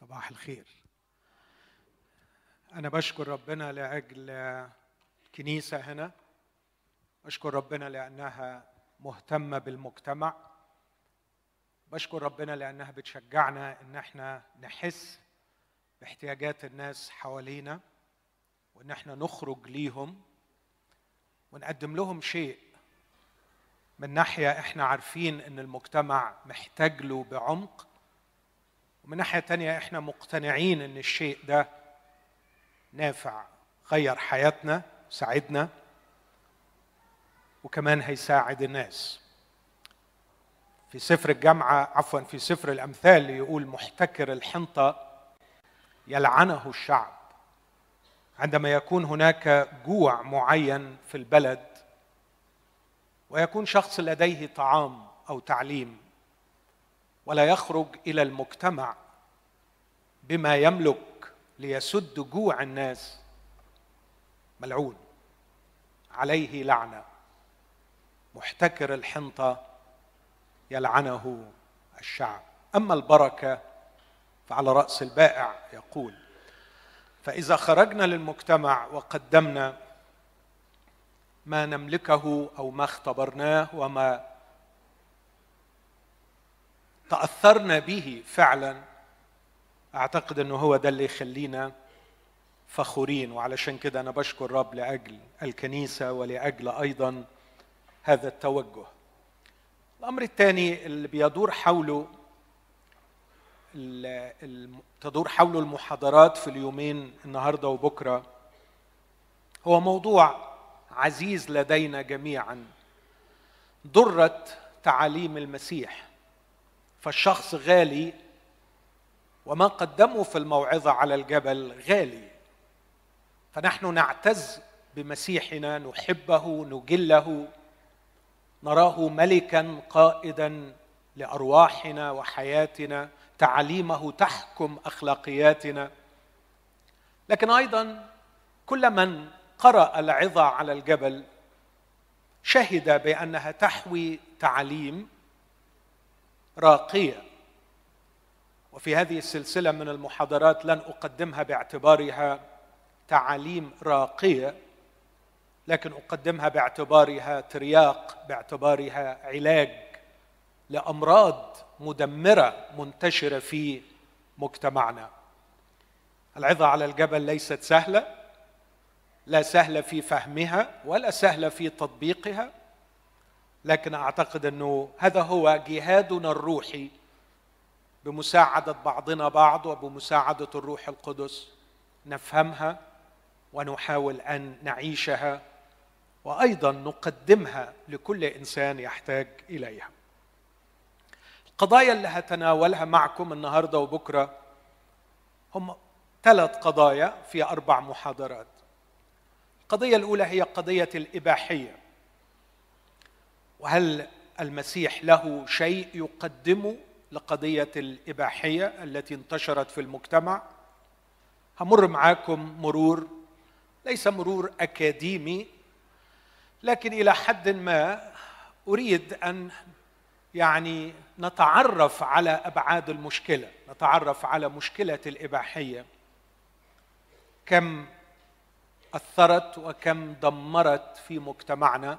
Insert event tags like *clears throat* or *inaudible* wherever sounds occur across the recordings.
صباح الخير. أنا بشكر ربنا لأجل كنيسة هنا. بشكر ربنا لأنها مهتمة بالمجتمع. بشكر ربنا لأنها بتشجعنا إن إحنا نحس باحتياجات الناس حوالينا وإن إحنا نخرج ليهم ونقدم لهم شيء من ناحية إحنا عارفين إن المجتمع محتاج له بعمق ومن ناحية تانية إحنا مقتنعين إن الشيء ده نافع غير حياتنا ساعدنا وكمان هيساعد الناس. في سفر الجامعة عفوا في سفر الأمثال يقول محتكر الحنطة يلعنه الشعب. عندما يكون هناك جوع معين في البلد ويكون شخص لديه طعام أو تعليم ولا يخرج إلى المجتمع بما يملك ليسد جوع الناس. ملعون. عليه لعنة. محتكر الحنطة يلعنه الشعب. أما البركة فعلى رأس البائع يقول فإذا خرجنا للمجتمع وقدمنا ما نملكه أو ما اختبرناه وما تأثرنا به فعلا. أعتقد إنه هو ده اللي يخلينا فخورين وعلشان كده أنا بشكر رب لأجل الكنيسة ولأجل أيضا هذا التوجه. الأمر الثاني اللي بيدور حوله تدور حوله المحاضرات في اليومين النهارده وبكرة هو موضوع عزيز لدينا جميعا ضره تعاليم المسيح. فالشخص غالي وما قدمه في الموعظة على الجبل غالي. فنحن نعتز بمسيحنا نحبه نجله نراه ملكا قائدا لأرواحنا وحياتنا تعاليمه تحكم أخلاقياتنا. لكن أيضا كل من قرأ العظة على الجبل شهد بأنها تحوي تعاليم راقية. وفي هذه السلسلة من المحاضرات لن أقدمها باعتبارها تعاليم راقية لكن أقدمها باعتبارها ترياق باعتبارها علاج لأمراض مدمرة منتشرة في مجتمعنا. العظة على الجبل ليست سهلة لا سهلة في فهمها ولا سهلة في تطبيقها. لكن أعتقد أنه هذا هو جهادنا الروحي بمساعدة بعضنا بعض وبمساعدة الروح القدس. نفهمها ونحاول أن نعيشها وأيضا نقدمها لكل إنسان يحتاج إليها. القضايا اللي هتناولها معكم النهارده وبكرة هم ثلاث قضايا في أربع محاضرات. القضية الأولى هي قضية الإباحية. وهل المسيح له شيء يقدمه لقضية الإباحية التي انتشرت في المجتمع؟ همر معاكم مرور ليس مرور أكاديمي لكن إلى حد ما أريد أن يعني نتعرف على أبعاد المشكلة نتعرف على مشكلة الإباحية. كم أثرت وكم دمرت في مجتمعنا.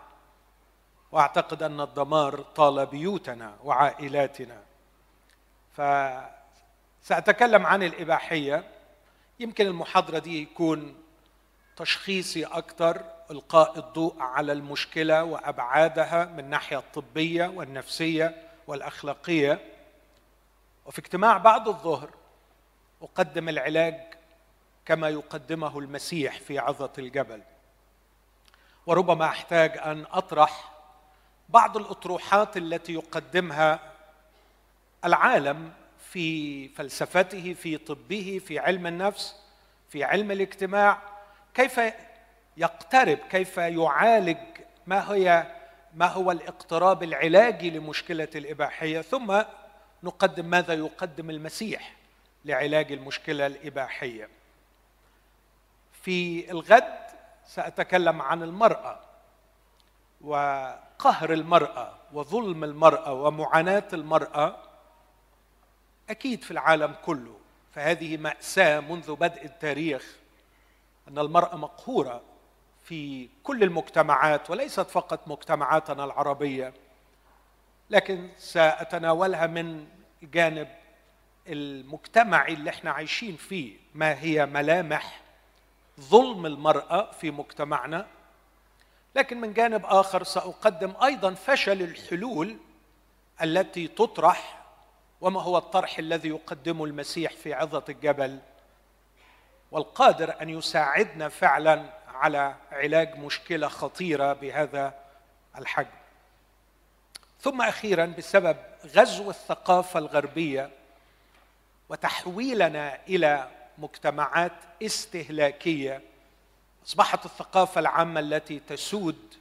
واعتقد أن الدمار طال بيوتنا وعائلاتنا. فساتكلم عن الإباحية. يمكن المحاضرة دي يكون تشخيصي أكثر إلقاء الضوء على المشكلة وأبعادها من الناحيه الطبية والنفسية والأخلاقية. وفي اجتماع بعد الظهر أقدم العلاج كما يقدمه المسيح في عظة الجبل. وربما أحتاج أن أطرح بعض الأطروحات التي يقدمها العالم في فلسفته في طبه في علم النفس في علم الاجتماع كيف يقترب كيف يعالج ما هي ما هو الاقتراب العلاجي لمشكلة الإباحية. ثم نقدم ماذا يقدم المسيح لعلاج المشكلة الإباحية. في الغد سأتكلم عن المرأة وقهر المرأة وظلم المرأة ومعاناة المرأة أكيد في العالم كله فهذه مأساة منذ بدء التاريخ أن المرأة مقهورة في كل المجتمعات وليست فقط مجتمعاتنا العربية لكن سأتناولها من الجانب المجتمعي اللي إحنا عايشين فيه ما هي ملامح ظلم المرأة في مجتمعنا. لكن من جانب آخر سأقدم أيضا فشل الحلول التي تطرح وما هو الطرح الذي يقدمه المسيح في عظة الجبل والقادر أن يساعدنا فعلا على علاج مشكلة خطيرة بهذا الحجم. ثم أخيرا بسبب غزو الثقافة الغربية وتحويلنا إلى مجتمعات استهلاكية أصبحت الثقافة العامة التي تسود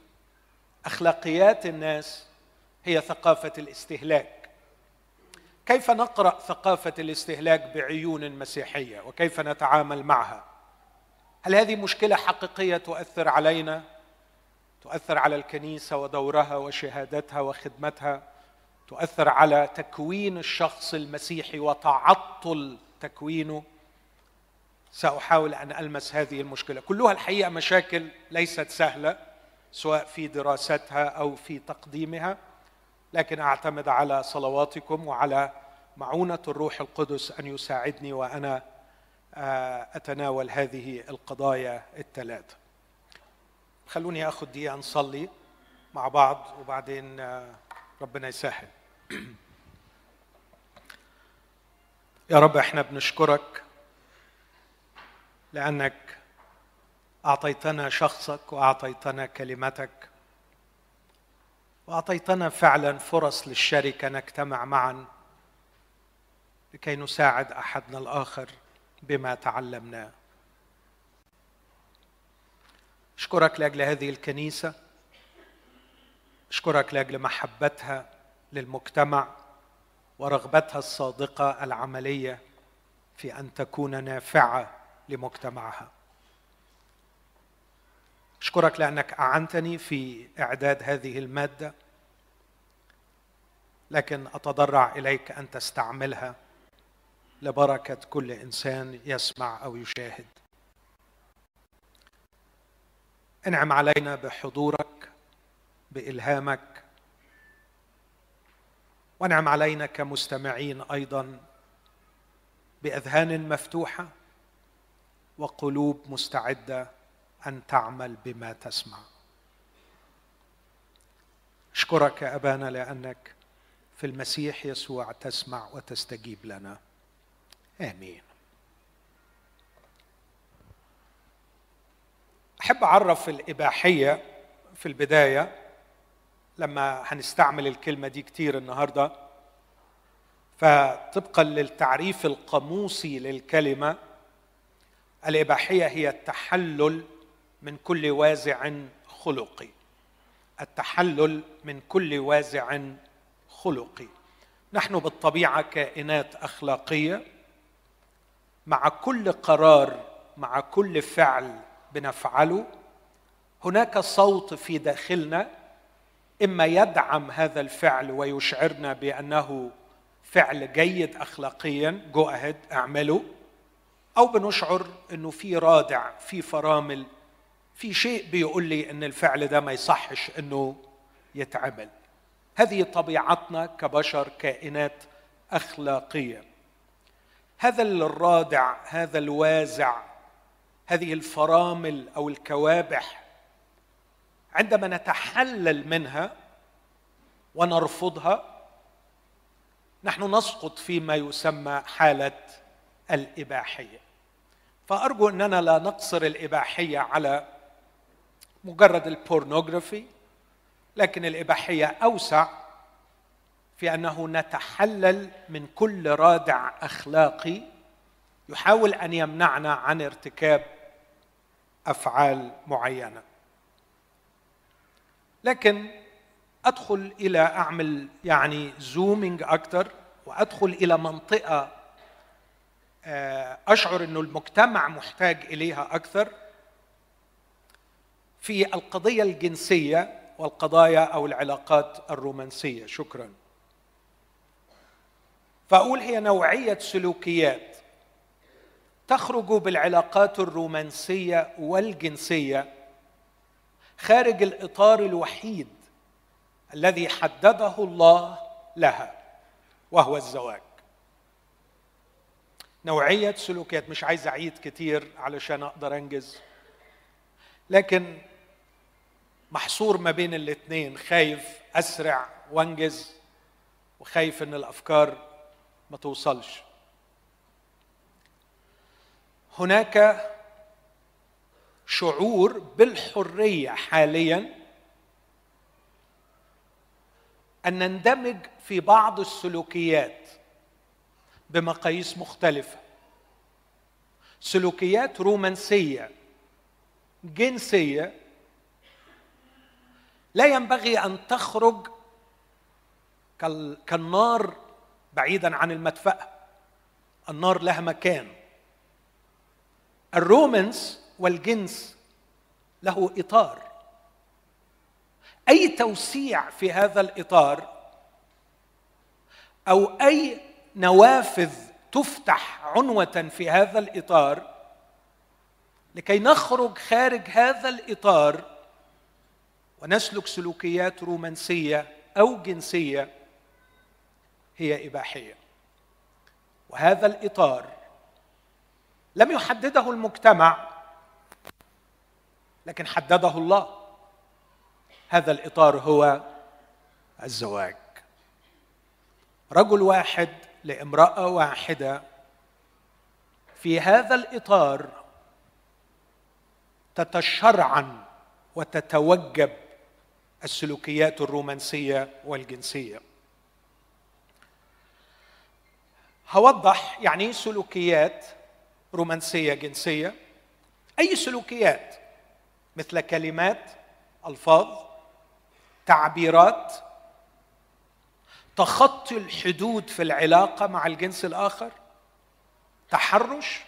أخلاقيات الناس هي ثقافة الاستهلاك. كيف نقرأ ثقافة الاستهلاك بعيون مسيحية؟ وكيف نتعامل معها؟ هل هذه مشكلة حقيقية تؤثر علينا؟ تؤثر على الكنيسة ودورها وشهادتها وخدمتها؟ تؤثر على تكوين الشخص المسيحي وتعطل تكوينه؟ سأحاول أن ألمس هذه المشكلة. كلها الحقيقة مشاكل ليست سهلة سواء في دراستها أو في تقديمها لكن أعتمد على صلواتكم وعلى معونة الروح القدس أن يساعدني وأنا آه، أتناول هذه القضايا الثلاثه خلوني آخذ دقيقة نصلي مع بعض وبعدين آه، ربنا يسهل. *clears throat* يا رب إحنا بنشكرك لأنك أعطيتنا شخصك وأعطيتنا كلمتك وأعطيتنا فعلا فرص للشركة نجتمع معا لكي نساعد أحدنا الآخر بما تعلمناه أشكرك لأجل هذه الكنيسة. أشكرك لأجل محبتها للمجتمع ورغبتها الصادقة العملية في أن تكون نافعة لمجتمعها. أشكرك لأنك أعنتني في إعداد هذه المادة لكن أتضرع إليك أن تستعملها لبركة كل إنسان يسمع أو يشاهد. انعم علينا بحضورك بإلهامك وانعم علينا كمستمعين أيضا بأذهان مفتوحة وقلوب مستعدة أن تعمل بما تسمع. أشكرك يا أبانا لأنك في المسيح يسوع تسمع وتستجيب لنا. آمين. أحب أعرف الإباحية في البداية لما هنستعمل الكلمة دي كتير النهارده فطبقا للتعريف القاموسي للكلمة الإباحية هي التحلل من كل وازع خلقي. التحلل من كل وازع خلقي. نحن بالطبيعة كائنات أخلاقية. مع كل قرار مع كل فعل بنفعله هناك صوت في داخلنا إما يدعم هذا الفعل ويشعرنا بأنه فعل جيد اخلاقيا جو اهيد أعمله. أو بنشعر إنه في رادع في فرامل في شيء بيقول لي إن الفعل ده ما يصحش إنه يتعمل. هذه طبيعتنا كبشر كائنات أخلاقية. هذا الرادع هذا الوازع هذه الفرامل أو الكوابح عندما نتحلل منها ونرفضها نحن نسقط فيما يسمى حالة الإباحية. فأرجو أننا لا نقصر الإباحية على مجرد البورنوغرافي لكن الإباحية أوسع في أنه نتحلل من كل رادع أخلاقي يحاول أن يمنعنا عن ارتكاب أفعال معينة. لكن أدخل إلى أعمل يعني زومينج أكثر وأدخل إلى منطقة أشعر إنه المجتمع محتاج إليها أكثر في القضية الجنسية والقضايا أو العلاقات الرومانسية. شكرا. فأقول هي نوعية سلوكيات تخرج بالعلاقات الرومانسية والجنسية خارج الإطار الوحيد الذي حدده الله لها وهو الزواج. نوعية سلوكيات مش عايز أعيد كتير علشان أقدر أنجز. لكن محصور ما بين الاثنين خايف أسرع وأنجز وخايف إن الأفكار ما توصلش. هناك شعور بالحرية حاليا أن نندمج في بعض السلوكيات. بمقاييس مختلفة. سلوكيات رومانسية جنسية لا ينبغي أن تخرج كالنار بعيدا عن المدفأة. النار لها مكان. الرومانس والجنس له إطار. أي توسيع في هذا الإطار أو أي نوافذ تفتح عنوة في هذا الإطار لكي نخرج خارج هذا الإطار ونسلك سلوكيات رومانسية أو جنسية هي إباحية. وهذا الإطار لم يحدده المجتمع لكن حدده الله. هذا الإطار هو الزواج. رجل واحد لامرأة واحدة. في هذا الإطار تتشرعن وتتوجب السلوكيات الرومانسية والجنسية. هوضح يعني إيه سلوكيات رومانسية جنسية. أي سلوكيات؟ مثل كلمات ألفاظ تعبيرات تخطي الحدود في العلاقة مع الجنس الآخر تحرش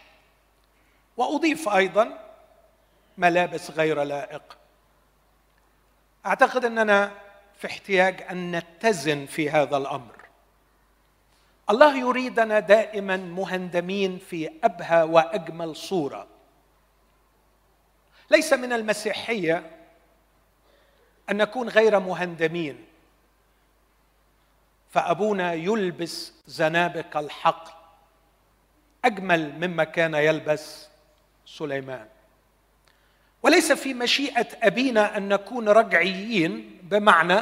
وأضيف أيضا ملابس غير لائقه أعتقد أننا في احتياج أن نتزن في هذا الأمر. الله يريدنا دائما مهندمين في أبهى وأجمل صورة. ليس من المسيحية أن نكون غير مهندمين. فأبونا يلبس زنابق الحقل. أجمل مما كان يلبس سليمان. وليس في مشيئة أبينا أن نكون رجعيين بمعنى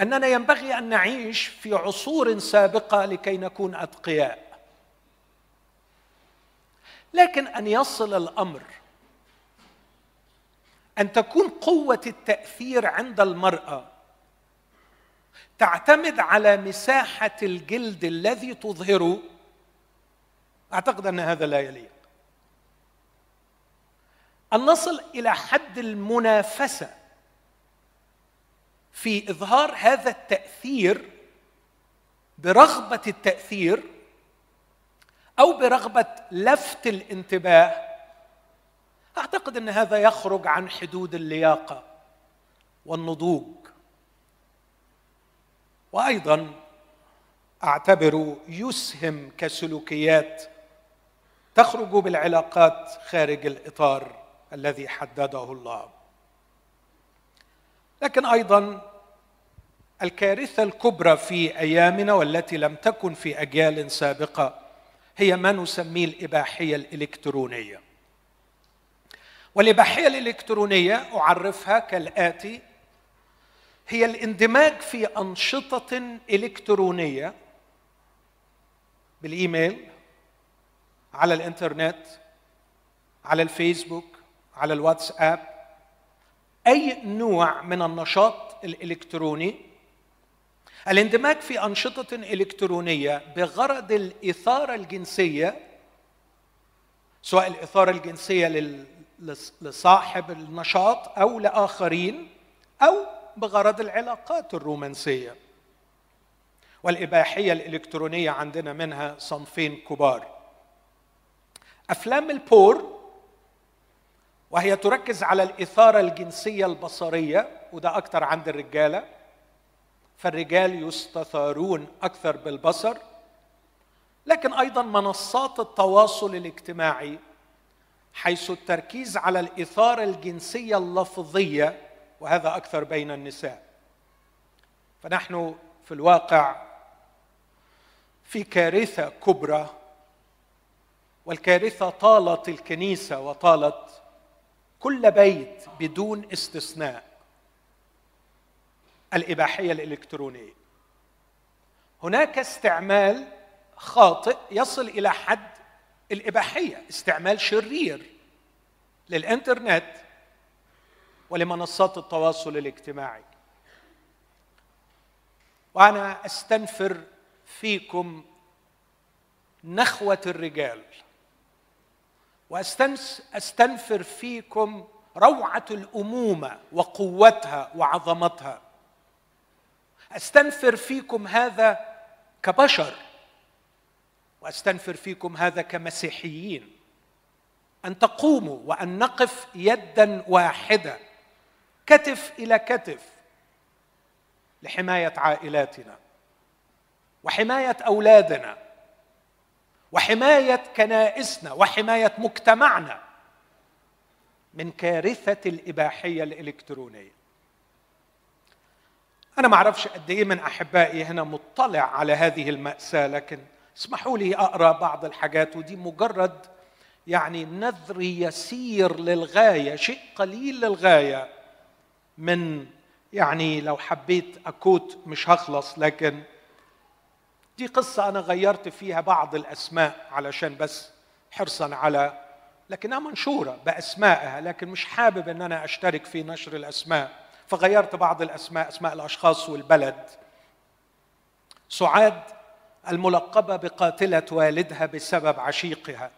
أننا ينبغي أن نعيش في عصور سابقة لكي نكون أتقياء. لكن أن يصل الأمر أن تكون قوة التأثير عند المرأة تعتمد على مساحة الجلد الذي تظهره. أعتقد أن هذا لا يليق. ان نصل إلى حد المنافسة في إظهار هذا التأثير برغبة التأثير أو برغبة لفت الانتباه. أعتقد أن هذا يخرج عن حدود اللياقة والنضوج. وأيضا أعتبر يسهم كسلوكيات تخرج بالعلاقات خارج الإطار الذي حدده الله. لكن أيضا الكارثة الكبرى في أيامنا والتي لم تكن في أجيال سابقة هي ما نسميه الإباحية الإلكترونية. والإباحية الإلكترونية أعرفها كالآتي هي الاندماج في أنشطة إلكترونية بالإيميل على الإنترنت على الفيسبوك على الواتساب أي نوع من النشاط الإلكتروني. الاندماج في أنشطة إلكترونية بغرض الإثارة الجنسية سواء الإثارة الجنسية لصاحب النشاط أو لآخرين أو بغرض العلاقات الرومانسية. والإباحية الإلكترونية عندنا منها صنفين كبار. أفلام البور وهي تركز على الإثارة الجنسية البصرية وده أكثر عند الرجالة. فالرجال يستثارون أكثر بالبصر لكن أيضا منصات التواصل الاجتماعي حيث التركيز على الإثارة الجنسية اللفظية وهذا أكثر بين النساء. فنحن في الواقع في كارثة كبرى والكارثة طالت الكنيسة وطالت كل بيت بدون استثناء الإباحية الإلكترونية. هناك استعمال خاطئ يصل إلى حد الإباحية استعمال شرير للإنترنت. ولمنصات التواصل الاجتماعي. وأنا أستنفر فيكم نخوة الرجال واستنفر فيكم روعة الأمومة وقوتها وعظمتها. أستنفر فيكم هذا كبشر وأستنفر فيكم هذا كمسيحيين. أن تقوموا وأن نقف يدا واحدة كتف إلى كتف لحماية عائلاتنا وحماية أولادنا وحماية كنائسنا وحماية مجتمعنا من كارثة الإباحية الإلكترونية. أنا ما أعرفش قد إيه من أحبائي هنا مطلع على هذه المأساة لكن اسمحوا لي أقرأ بعض الحاجات ودي مجرد يعني نذر يسير للغاية شيء قليل للغاية. من يعني لو حبيت أكوت مش هخلص لكن دي قصة أنا غيرت فيها بعض الأسماء علشان بس حرصا على لكنها منشورة بأسمائها لكن مش حابب إن أنا أشترك في نشر الأسماء. فغيرت بعض الأسماء أسماء الأشخاص والبلد. سعاد الملقبة بقاتلة والدها بسبب عشيقها.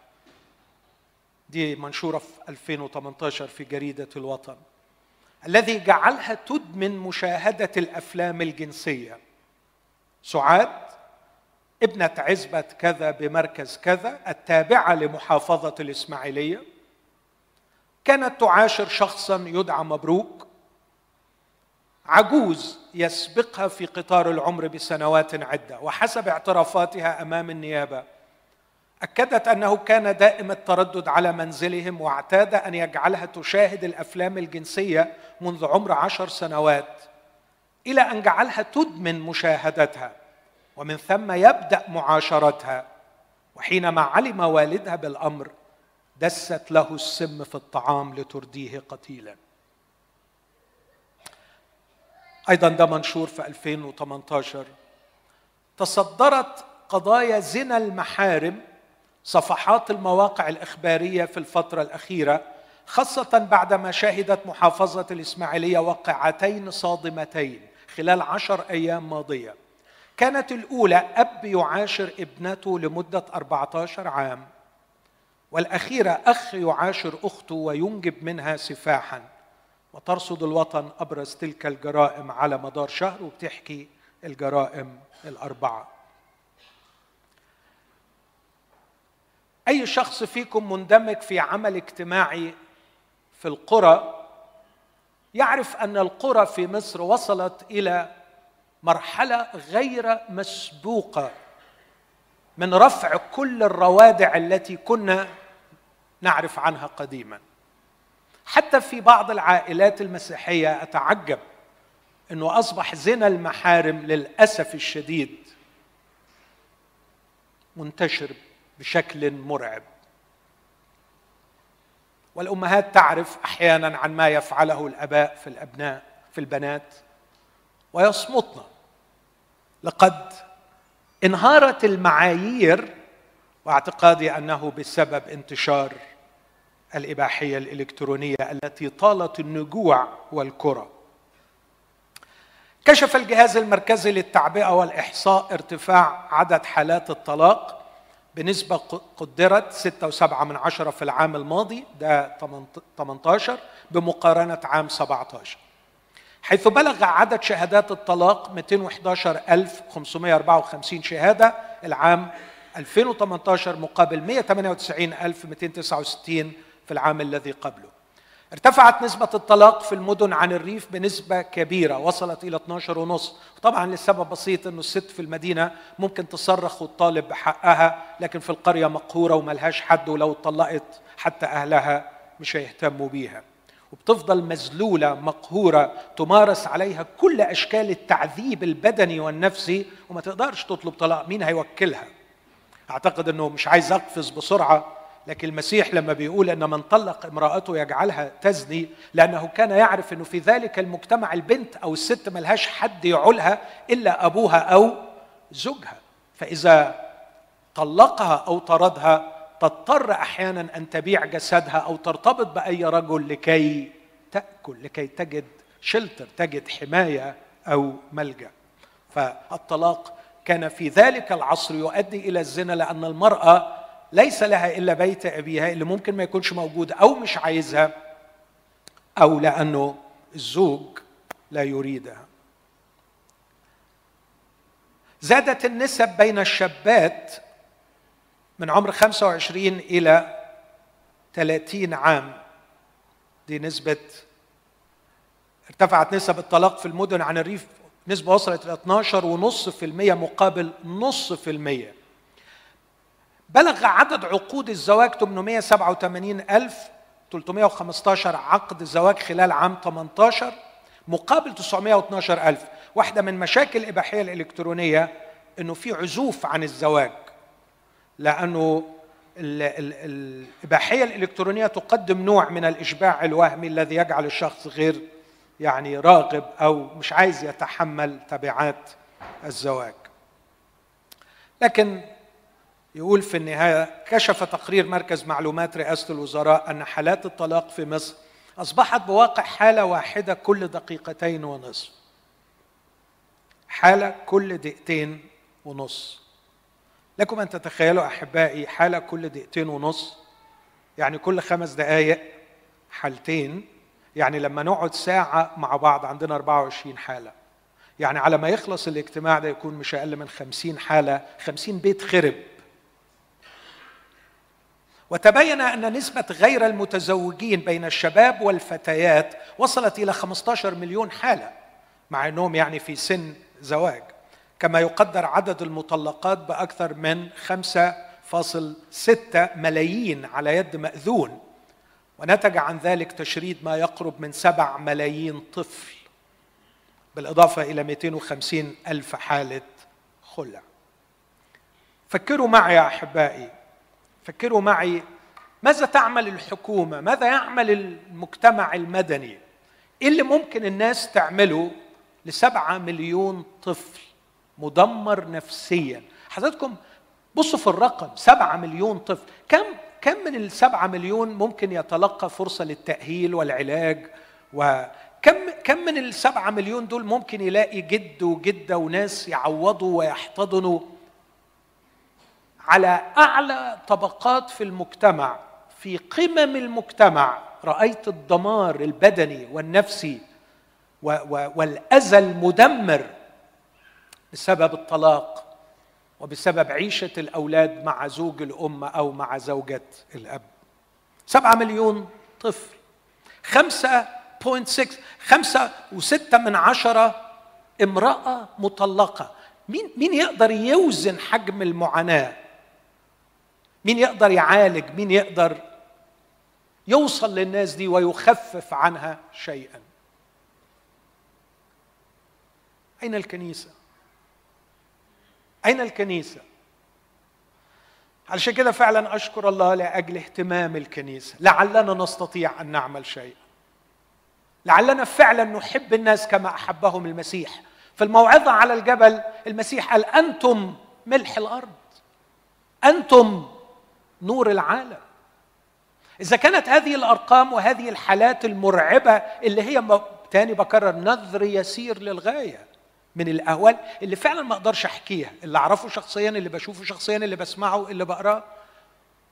دي منشورة في 2018 في جريدة الوطن. الذي جعلها تدمن مشاهدة الأفلام الجنسية. سعاد ابنة عزبة كذا بمركز كذا التابعة لمحافظة الإسماعيلية. كانت تعاشر شخصا يدعى مبروك. عجوز يسبقها في قطار العمر بسنوات عدة وحسب اعترافاتها أمام النيابة. أكدت أنه كان دائم التردد على منزلهم واعتاد أن يجعلها تشاهد الأفلام الجنسية منذ عمر عشر سنوات إلى أن جعلها تدمن مشاهدتها ومن ثم يبدأ معاشرتها. وحينما علم والدها بالأمر دست له السم في الطعام لترديه قتيلا. أيضا ده منشور في 2018 تصدرت قضايا زنا المحارم صفحات المواقع الإخبارية في الفترة الأخيرة خاصة بعدما شهدت محافظة الإسماعيلية وقعتين صادمتين خلال عشر أيام ماضية. كانت الأولى أب يعاشر ابنته لمدة 14 عام والأخيرة أخ يعاشر أخته وينجب منها سفاحا. وترصد الوطن أبرز تلك الجرائم على مدار شهر وبتحكي الجرائم الأربعة. أي شخص فيكم مندمج في عمل اجتماعي في القرى يعرف أن القرى في مصر وصلت إلى مرحلة غير مسبوقة من رفع كل الروادع التي كنا نعرف عنها قديما. حتى في بعض العائلات المسيحية أتعجب إنه أصبح زنا المحارم للأسف الشديد منتشر بشكل مرعب. والأمهات تعرف أحيانا عن ما يفعله الأباء في الأبناء في البنات ويصمتن لقد انهارت المعايير واعتقادي أنه بسبب انتشار الإباحية الإلكترونية التي طالت النجوع والكرة. كشف الجهاز المركزي للتعبئة والإحصاء ارتفاع عدد حالات الطلاق بنسبة قدرت 6.7 من عشرة في العام الماضي ده 18 بمقارنة عام 17 حيث بلغ عدد شهادات الطلاق 211554 شهادة العام 2018 مقابل 198269 في العام الذي قبله. ارتفعت نسبة الطلاق في المدن عن الريف بنسبة كبيرة وصلت إلى 12 ونص. طبعا لسبب بسيط أنه الست في المدينة ممكن تصرخ وتطالب بحقها لكن في القرية مقهورة وملهاش حد ولو اتطلقت حتى أهلها مش هيهتموا بيها. وبتفضل مذلولة مقهورة تمارس عليها كل أشكال التعذيب البدني والنفسي وما تقدرش تطلب طلاق مين هيوكلها؟ أعتقد أنه مش عايز أقفز بسرعة لكن المسيح لما بيقول أن من طلق امرأته يجعلها تزني لأنه كان يعرف أنه في ذلك المجتمع البنت أو الست ملهاش حد يعولها إلا أبوها أو زوجها. فإذا طلقها أو طردها تضطر أحيانا أن تبيع جسدها أو ترتبط بأي رجل لكي تأكل لكي تجد شلتر تجد حماية أو ملجأ. فالطلاق كان في ذلك العصر يؤدي إلى الزنا لأن المرأة ليس لها إلا بيت أبيها اللي ممكن ما يكونش موجود أو مش عايزها أو لأنه الزوج لا يريدها. زادت النسب بين الشابات من عمر 25 إلى 30 عام. دي نسبة ارتفعت نسب الطلاق في المدن عن الريف نسبة وصلت إلى 12.5% مقابل نص في المية. بلغ عدد عقود الزواج 887 ألف 315 عقد زواج خلال عام 18 مقابل 912 ألف. واحدة من مشاكل الإباحية الإلكترونية أنه في عزوف عن الزواج لأنه الإباحية الإلكترونية تقدم نوع من الإشباع الوهمي الذي يجعل الشخص غير يعني راغب أو مش عايز يتحمل تبعات الزواج. لكن يقول في النهاية كشف تقرير مركز معلومات رئاسة الوزراء أن حالات الطلاق في مصر أصبحت بواقع حالة واحدة كل دقيقتين ونصف. حالة كل دقيقتين ونص لكم أن تتخيلوا أحبائي حالة كل دقيقتين ونص يعني كل خمس دقائق حالتين يعني لما نقعد ساعة مع بعض عندنا 24 حالة. يعني على ما يخلص الاجتماع ده يكون مش أقل من 50 حالة 50 بيت خرب. وتبين أن نسبة غير المتزوجين بين الشباب والفتيات وصلت إلى 15 مليون حالة مع أنهم يعني في سن زواج. كما يقدر عدد المطلقات بأكثر من 5.6 ملايين على يد مأذون. ونتج عن ذلك تشريد ما يقرب من 7 ملايين طفل بالإضافة إلى 250 ألف حالة خلع. فكروا معي يا أحبائي فكروا معي ماذا تعمل الحكومة؟ ماذا يعمل المجتمع المدني؟ إيه اللي ممكن الناس تعمله لسبعة مليون طفل مدمر نفسيا؟ حضراتكم بصوا في الرقم سبعة مليون طفل. كم كم من السبعة مليون ممكن يتلقى فرصة للتأهيل والعلاج؟ وكم كم من السبعة مليون دول ممكن يلاقي جد وجدة وناس يعوضوا ويحتضنوا؟ على أعلى طبقات في المجتمع في قمم المجتمع. رأيت الدمار البدني والنفسي والأذى المدمر بسبب الطلاق وبسبب عيشة الأولاد مع زوج الأم أو مع زوجة الأب. سبعة مليون طفل. خمسة point six خمسة وستة من عشرة امرأة مطلقة. مين مين يقدر يوزن حجم المعاناة؟ مين يقدر يعالج مين يقدر يوصل للناس دي ويخفف عنها شيئا. أين الكنيسة؟ أين الكنيسة؟ علشان كده فعلا أشكر الله لأجل اهتمام الكنيسة. لعلنا نستطيع أن نعمل شيء. لعلنا فعلا نحب الناس كما أحبهم المسيح. في الموعظة على الجبل المسيح قال أنتم ملح الأرض. أنتم نور العالم. إذا كانت هذه الأرقام وهذه الحالات المرعبة اللي هي تاني بكرر نذر يسير للغاية من الأهوال اللي فعلا ما أقدرش أحكيها اللي أعرفه شخصيا اللي بشوفه شخصيا اللي بسمعه اللي بقراه.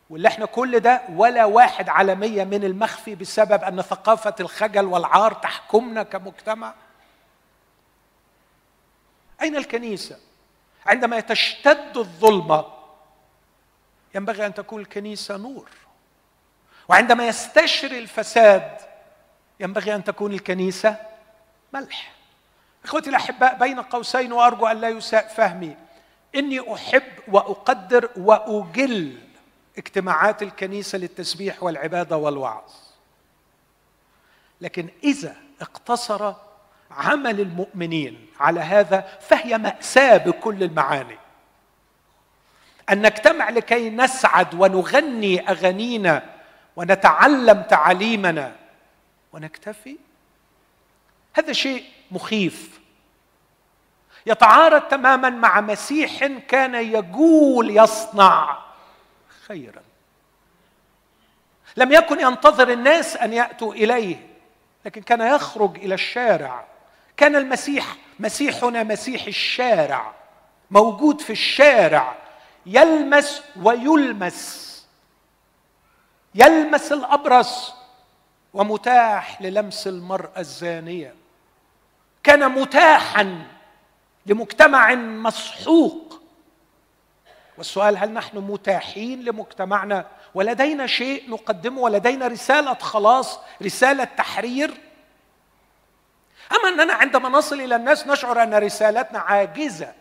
واللي إحنا كل ده ولا واحد على مية من المخفي بسبب أن ثقافة الخجل والعار تحكمنا كمجتمع. أين الكنيسة؟ عندما تشتد الظلمة ينبغي أن تكون الكنيسة نور. وعندما يستشري الفساد ينبغي أن تكون الكنيسة ملح. إخوتي الأحباء بين قوسين وأرجو أن لا يساء فهمي. إني أحب وأقدر وأجل اجتماعات الكنيسة للتسبيح والعبادة والوعظ. لكن إذا اقتصر عمل المؤمنين على هذا فهي مأساة بكل المعاني. أن نجتمع لكي نسعد ونغني أغانينا ونتعلم تعاليمنا ونكتفي. هذا شيء مخيف. يتعارض تماما مع مسيح كان يجول يصنع خيرا. لم يكن ينتظر الناس أن يأتوا إليه لكن كان يخرج إلى الشارع. كان المسيح مسيحنا مسيح الشارع موجود في الشارع. يلمس ويلمس. يلمس الأبرص ومتاح للمس المرأة الزانية. كان متاحا لمجتمع مسحوق. والسؤال هل نحن متاحين لمجتمعنا؟ ولدينا شيء نقدمه؟ ولدينا رسالة خلاص؟ رسالة تحرير؟ اما أننا عندما نصل إلى الناس نشعر أن رسالتنا عاجزة؟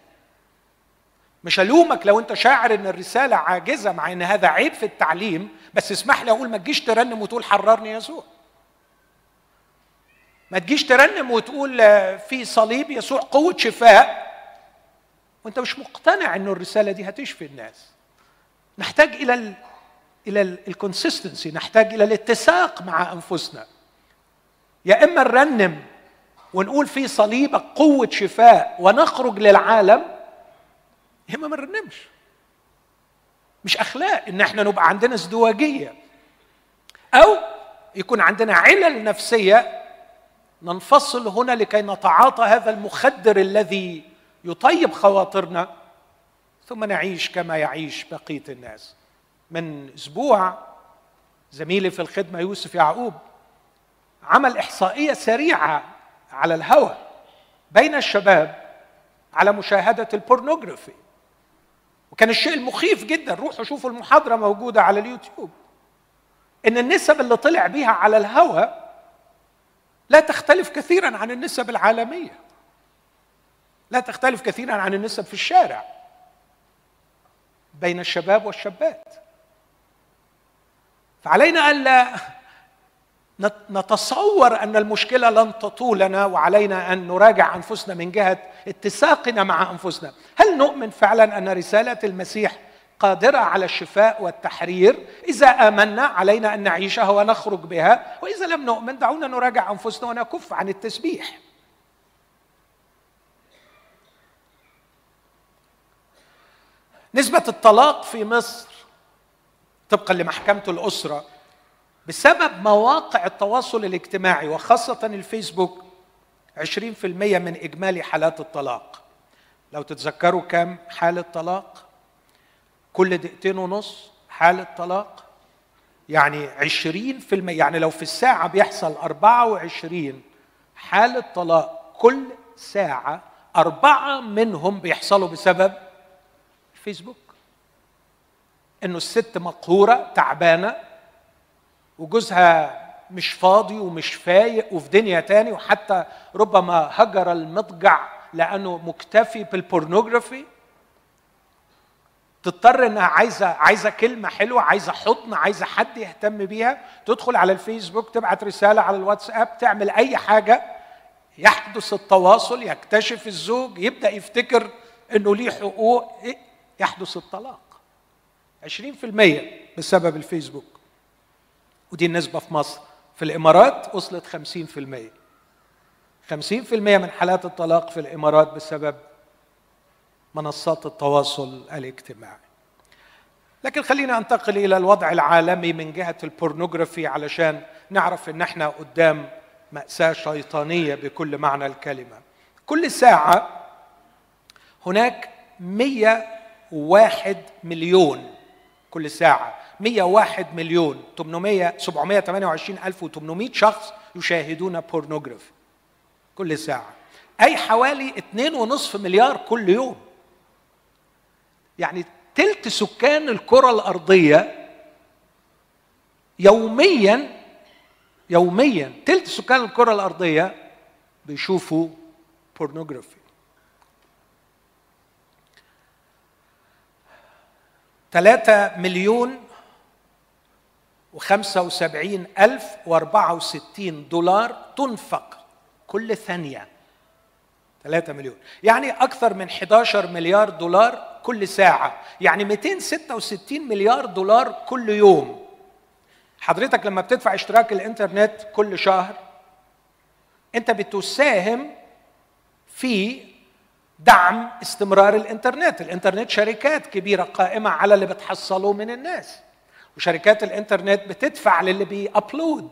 مش الومك لو انت شاعر ان الرسالة عاجزة مع ان هذا عيب في التعليم بس اسمح لي أقول ما تجيش ترنم وتقول حررني يسوع. ما تجيش ترنم وتقول في صليب يسوع قوة شفاء وانت مش مقتنع ان الرسالة دي هتشفي الناس. نحتاج إلى ال إلى الكونسيستنسي نحتاج إلى الاتساق مع أنفسنا. يا إما نرنم ونقول في صليبك قوة شفاء ونخرج للعالم يا اما ما نرنمش. مش أخلاق إن إحنا نبقى عندنا ازدواجية. أو يكون عندنا علل نفسية ننفصل هنا لكي نتعاطى هذا المخدر الذي يطيب خواطرنا ثم نعيش كما يعيش بقية الناس. من أسبوع زميلي في الخدمة يوسف يعقوب عمل إحصائية سريعة على الهوى بين الشباب على مشاهدة البورنوغرافي. وكان الشيء المخيف جدا. روحوا شوفوا المحاضرة موجودة على اليوتيوب. إن النسب اللي طلع بيها على الهوى لا تختلف كثيرا عن النسب العالمية. لا تختلف كثيرا عن النسب في الشارع بين الشباب والشابات. فعلينا الا نتصور أن المشكلة لن تطولنا وعلينا أن نراجع أنفسنا من جهة اتساقنا مع أنفسنا. هل نؤمن فعلا أن رسالة المسيح قادرة على الشفاء والتحرير؟ إذا آمنا علينا أن نعيشها ونخرج بها. وإذا لم نؤمن دعونا نراجع أنفسنا ونكف عن التسبيح. نسبة الطلاق في مصر طبقا لمحكمة الأسرة بسبب مواقع التواصل الاجتماعي وخاصة الفيسبوك 20% من إجمالي حالات الطلاق. لو تتذكروا كم حالة طلاق كل دقيقتين ونص حالة طلاق يعني 20% يعني لو في الساعة بيحصل 24 حالة طلاق كل ساعة أربعة منهم بيحصلوا بسبب الفيسبوك. إنه الست مقهورة تعبانة وجوزها مش فاضي ومش فايق وفي دنيا تاني وحتى ربما هجر المضجع لأنه مكتفي بالبورنوغرافي تضطر إنها عايزة عايزة كلمة حلوة عايزة حضن عايزة حد يهتم بيها. تدخل على الفيسبوك تبعت رسالة على الواتساب تعمل أي حاجة. يحدث التواصل يكتشف الزوج يبدأ يفتكر إنه ليه حقوق. يحدث الطلاق. 20% بسبب الفيسبوك. ودي النسبة في مصر. في الإمارات وصلت 50% 50% من حالات الطلاق في الإمارات بسبب منصات التواصل الاجتماعي. لكن خلينا انتقل إلى الوضع العالمي من جهة البورنوغرافي علشان نعرف إن إحنا قدام مأساة شيطانية بكل معنى الكلمة. كل ساعة هناك 101 مليون كل ساعة. 101 مليون 800 728 ألف و800 شخص يشاهدون بورنوغرافي كل ساعة. أي حوالي 2.5 مليار كل يوم. يعني تلت سكان الكرة الأرضية يوميا يوميا تلت سكان الكرة الأرضية بيشوفوا بورنوغرافي ثلاثة مليون وخمسة ألف وأربعة وستين دولار تنفق كل ثانية. ثلاثة مليون. يعني أكثر من 11 مليار دولار كل ساعة. يعني 266 مليار دولار كل يوم. حضرتك لما بتدفع اشتراك الإنترنت كل شهر أنت بتساهم في دعم استمرار الإنترنت. الإنترنت شركات كبيرة قائمة على اللي بتحصله من الناس. وشركات الإنترنت بتدفع للي بي upload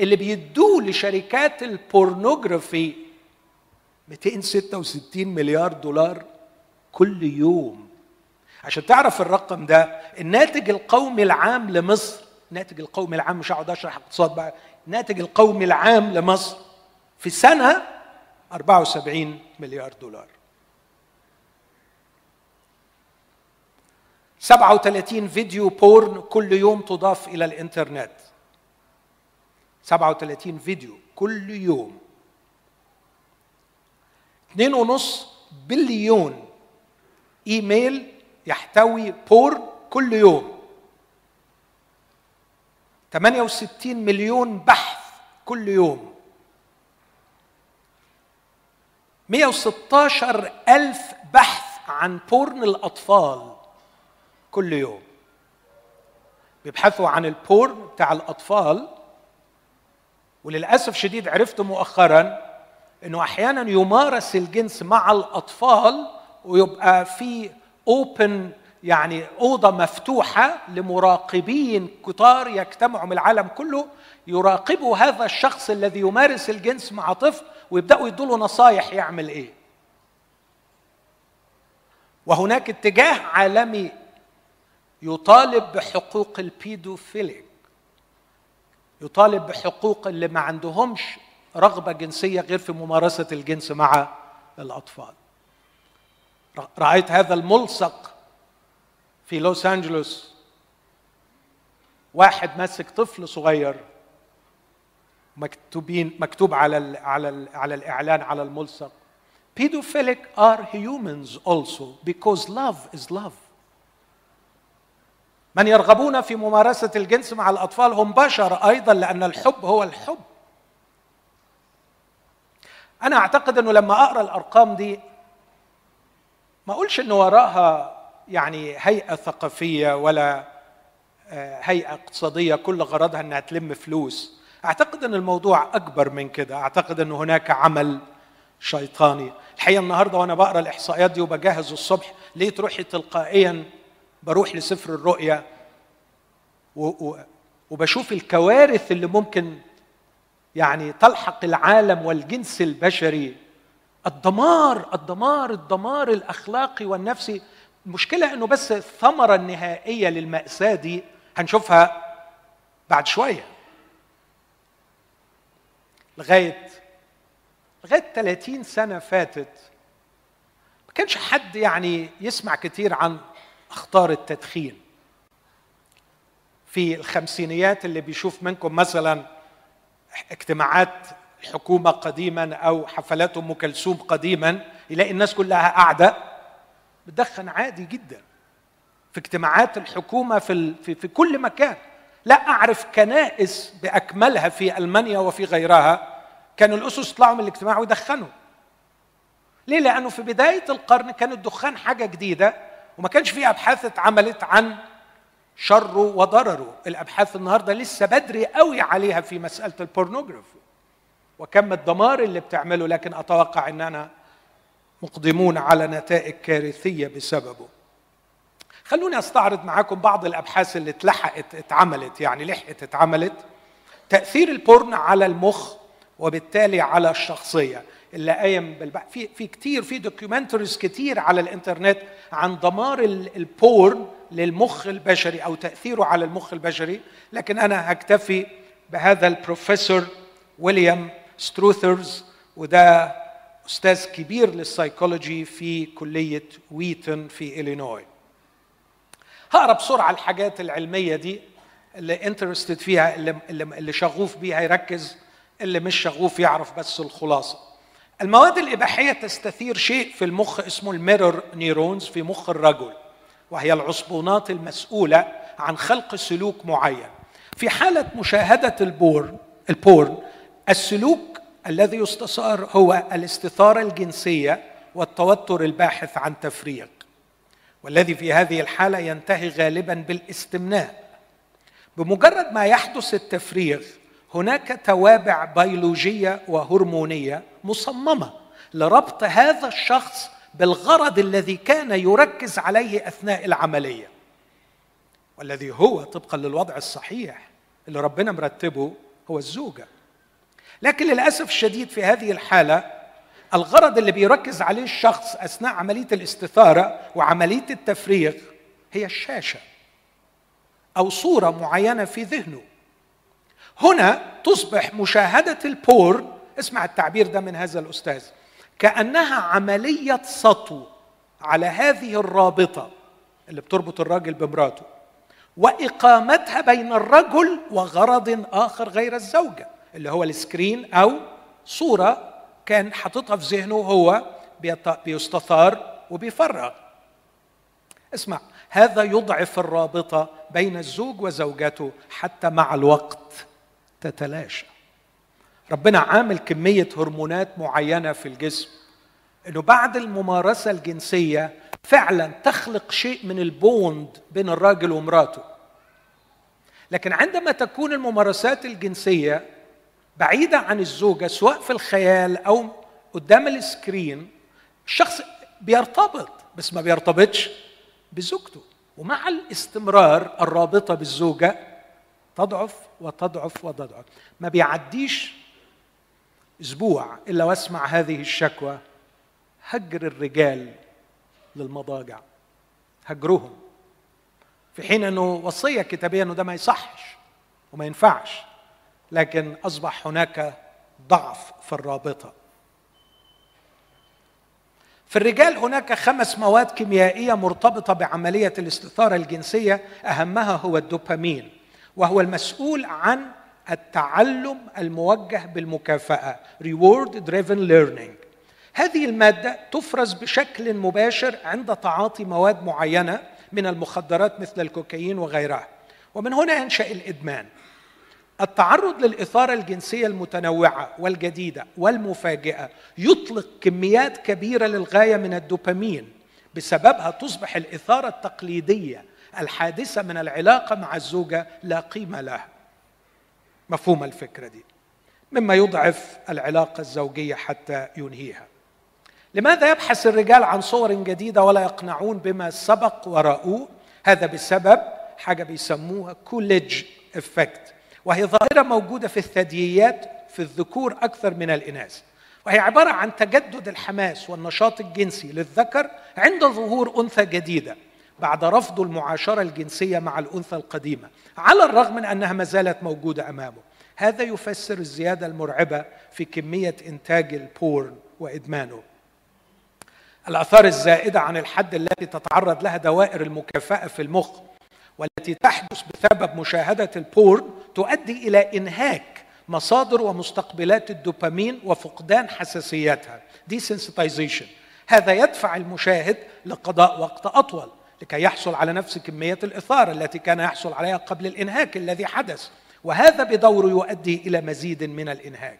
اللي بيدوه لشركات ال pornography. 266 مليار دولار كل يوم. عشان تعرف الرقم ده الناتج القومي العام لمصر الناتج القومي العام مش هقعد أشرح اقتصاد بقى الناتج القومي العام لمصر في سنة 74 مليار دولار. 37 فيديو بورن كل يوم تضاف إلى الإنترنت. 37 فيديو كل يوم. 2.5 billion email يحتوي porn كل يوم. 68 مليون بحث كل يوم. 116 ألف بحث عن porn الأطفال. كل يوم. بيبحثوا عن ال porn بتاع الأطفال وللأسف شديد عرفت مؤخرا أنه أحيانا يمارس الجنس مع الأطفال ويبقى في open يعني أوضة مفتوحة لمراقبين كتار يجتمعوا من العالم كله يراقبوا هذا الشخص الذي يمارس الجنس مع طفل ويبدأوا يدوا له نصايح يعمل إيه. وهناك اتجاه عالمي يطالب بحقوق ال pedophilic. يطالب بحقوق اللي ما عندهمش رغبة جنسية غير في ممارسة الجنس مع الأطفال. رأيت هذا الملصق في لوس أنجلوس. واحد ماسك طفل صغير مكتوبين مكتوب على ال على ال على الإعلان على الملصق. Pedophilic are humans also because love is love. من يرغبون في ممارسة الجنس مع الأطفال هم بشر أيضا لأن الحب هو الحب. أنا أعتقد أنه لما أقرأ الأرقام دي ما أقولش أنه وراها يعني هيئة ثقافية ولا آه، هيئة اقتصادية كل غرضها أنها تلم فلوس. أعتقد أن الموضوع أكبر من كده. أعتقد أن هناك عمل شيطاني. الحقيقة النهاردة وأنا بقرأ الإحصائيات دي وبجهز الصبح لقيت روحي تلقائيا بروح لسفر الرؤيا وبشوف الكوارث اللي ممكن يعني تلحق العالم والجنس البشري. الدمار الدمار الدمار الأخلاقي والنفسي. المشكلة إنه بس الثمرة النهائية للمأساة دي هنشوفها بعد شوية. لغاية لغاية 30 سنة فاتت ما كانش حد يعني يسمع كتير عن أخطار التدخين. في الخمسينيات اللي بيشوف منكم مثلا اجتماعات الحكومة قديما أو حفلات أم كلثوم قديما يلاقي الناس كلها قاعدة بتدخن عادي جدا. في اجتماعات الحكومة في في, في كل مكان. لا أعرف كنائس بأكملها في ألمانيا وفي غيرها كانوا الأسس يطلعوا من الاجتماع ويدخنوا. ليه؟ لأنه في بداية القرن كان الدخان حاجة جديدة. وما كانش في أبحاث اتعملت عن شره وضرره. الأبحاث النهارده لسه بدري قوي عليها في مسألة البورنوغرافي وكم الدمار اللي بتعمله لكن أتوقع إننا مقدمون على نتائج كارثية بسببه. خلوني أستعرض معاكم بعض الأبحاث اللي اتلحقت اتعملت يعني لحقت اتعملت تأثير ال porn على المخ وبالتالي على الشخصية. اللي قايم بالبحث في في كتير في documentaries كتير على الإنترنت عن دمار ال porn للمخ البشري أو تأثيره على المخ البشري. لكن أنا هكتفي بهذا البروفيسور ويليام ستروثرز وده أستاذ كبير للسايكولوجي في كلية ويتن في إلينوي. هقرأ بسرعة الحاجات العلمية دي اللي interested فيها اللي اللي, اللي شغوف بيها يركز اللي مش شغوف يعرف بس الخلاصة. المواد الإباحية تستثير شيء في المخ اسمه ال mirror neurons في مخ الرجل وهي العصبونات المسؤولة عن خلق سلوك معين. في حالة مشاهدة ال porn ال porn السلوك الذي يستثار هو الاستثارة الجنسية والتوتر الباحث عن تفريغ والذي في هذه الحالة ينتهي غالبا بالاستمناء. بمجرد ما يحدث التفريغ هناك توابع بيولوجية وهرمونية مصممة لربط هذا الشخص بالغرض الذي كان يركز عليه أثناء العملية. والذي هو طبقا للوضع الصحيح اللي ربنا مرتبه هو الزوجة. لكن للأسف الشديد في هذه الحالة الغرض اللي بيركز عليه الشخص أثناء عملية الاستثارة وعملية التفريغ هي الشاشة أو صورة معينة في ذهنه. هنا تصبح مشاهدة البور اسمع التعبير ده من هذا الأستاذ. كأنها عملية سطو على هذه الرابطة اللي بتربط الراجل بمراته وإقامتها بين الرجل وغرض آخر غير الزوجة اللي هو ال screen أو صورة كان حاططها في ذهنه هو بيستثار وبيفرغ. اسمع هذا يضعف الرابطة بين الزوج وزوجته حتى مع الوقت تتلاشى. ربنا عامل كمية هرمونات معينة في الجسم إنه بعد الممارسة الجنسية فعلا تخلق شيء من ال bond بين الراجل ومراته. لكن عندما تكون الممارسات الجنسية بعيدة عن الزوجة سواء في الخيال أو قدام السكرين الشخص بيرتبط بس ما بيرتبطش بزوجته. ومع الاستمرار الرابطة بالزوجة تضعف وتضعف وتضعف. ما بيعديش أسبوع إلا وأسمع هذه الشكوى هجر الرجال للمضاجع هجرهم في حين أنه وصية كتابية أنه ده ما يصحش وما ينفعش لكن أصبح هناك ضعف في الرابطة. في الرجال هناك خمس مواد كيميائية مرتبطة بعملية الاستثارة الجنسية أهمها هو الدوبامين وهو المسؤول عن التعلم الموجه بالمكافأة reward driven learning. هذه المادة تفرز بشكل مباشر عند تعاطي مواد معينة من المخدرات مثل الكوكايين وغيرها. ومن هنا ينشأ الإدمان. التعرض للإثارة الجنسية المتنوعة والجديدة والمفاجئة يطلق كميات كبيرة للغاية من الدوبامين. بسببها تصبح الإثارة التقليدية الحادثة من العلاقة مع الزوجة لا قيمة لها. مفهوم الفكرة دي. مما يضعف العلاقة الزوجية حتى ينهيها. لماذا يبحث الرجال عن صور جديدة ولا يقنعون بما سبق ورأوه؟ هذا بسبب حاجة بيسموها Coolidge effect وهي ظاهرة موجودة في الثدييات في الذكور أكثر من الإناث. وهي عبارة عن تجدد الحماس والنشاط الجنسي للذكر عند ظهور أنثى جديدة. بعد رفض المعاشرة الجنسية مع الأنثى القديمة على الرغم من أنها ما زالت موجودة أمامه. هذا يفسر الزيادة المرعبة في كمية إنتاج ال porn وإدمانه. الآثار الزائدة عن الحد التي تتعرض لها دوائر المكافأة في المخ والتي تحدث بسبب مشاهدة ال porn تؤدي إلى إنهاك مصادر ومستقبلات الدوبامين وفقدان حساسيتها. هذا يدفع المشاهد لقضاء وقت أطول. لكي يحصل على نفس كمية الإثارة التي كان يحصل عليها قبل الإنهاك الذي حدث. وهذا بدوره يؤدي إلى مزيد من الإنهاك.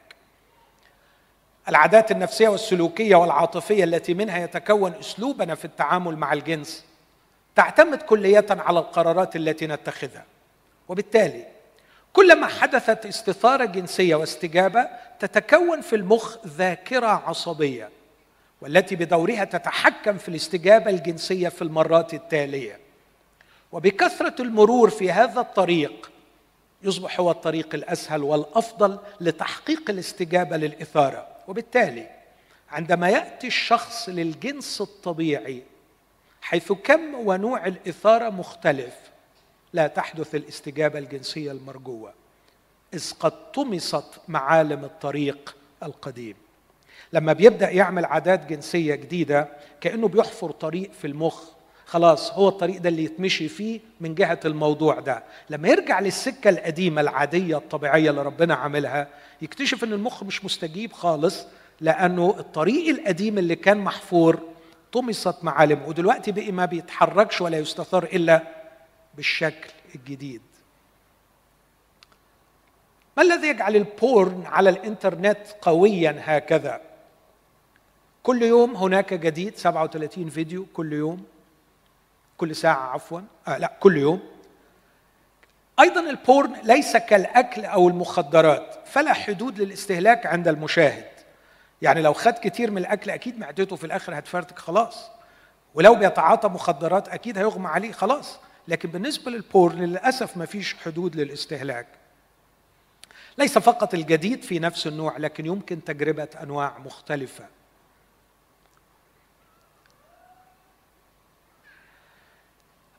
العادات النفسية والسلوكية والعاطفية التي منها يتكون أسلوبنا في التعامل مع الجنس تعتمد كلية على القرارات التي نتخذها. وبالتالي كلما حدثت استثارة جنسية واستجابة تتكون في المخ ذاكرة عصبية والتي بدورها تتحكم في الاستجابة الجنسية في المرات التالية. وبكثرة المرور في هذا الطريق يصبح هو الطريق الأسهل والأفضل لتحقيق الاستجابة للإثارة. وبالتالي عندما يأتي الشخص للجنس الطبيعي حيث كم ونوع الإثارة مختلف لا تحدث الاستجابة الجنسية المرجوة إذ قد طمست معالم الطريق القديم. لما بيبدأ يعمل عادات جنسية جديدة كأنه بيحفر طريق في المخ. خلاص هو الطريق ده اللي يتمشي فيه من جهة الموضوع ده. لما يرجع للسكة القديمة العادية الطبيعية اللي ربنا عاملها يكتشف إن المخ مش مستجيب خالص لأنه الطريق القديم اللي كان محفور طمست معالمه. ودلوقتي بقي ما بيتحركش ولا يستثار إلا بالشكل الجديد. ما الذي يجعل ال porn على الإنترنت قويا هكذا؟ كل يوم هناك جديد 37 فيديو كل يوم كل ساعة عفوا. آه لا كل يوم. أيضا ال porn ليس كالأكل أو المخدرات فلا حدود للاستهلاك عند المشاهد. يعني لو خد كتير من الأكل أكيد معدته في الآخر هتفرتك خلاص. ولو بيتعاطى مخدرات أكيد هيغمى عليه خلاص. لكن بالنسبة لل porn للأسف ما فيش حدود للاستهلاك. ليس فقط الجديد في نفس النوع لكن يمكن تجربة أنواع مختلفة.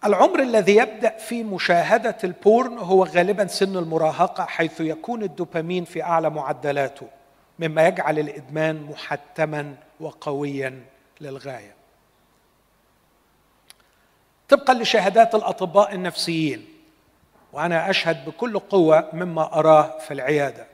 العمر الذي يبدأ في مشاهدة ال porn هو غالبا سن المراهقة حيث يكون الدوبامين في أعلى معدلاته مما يجعل الإدمان محتما وقويا للغاية. طبقا لشهادات الأطباء النفسيين وأنا أشهد بكل قوة مما أراه في العيادة.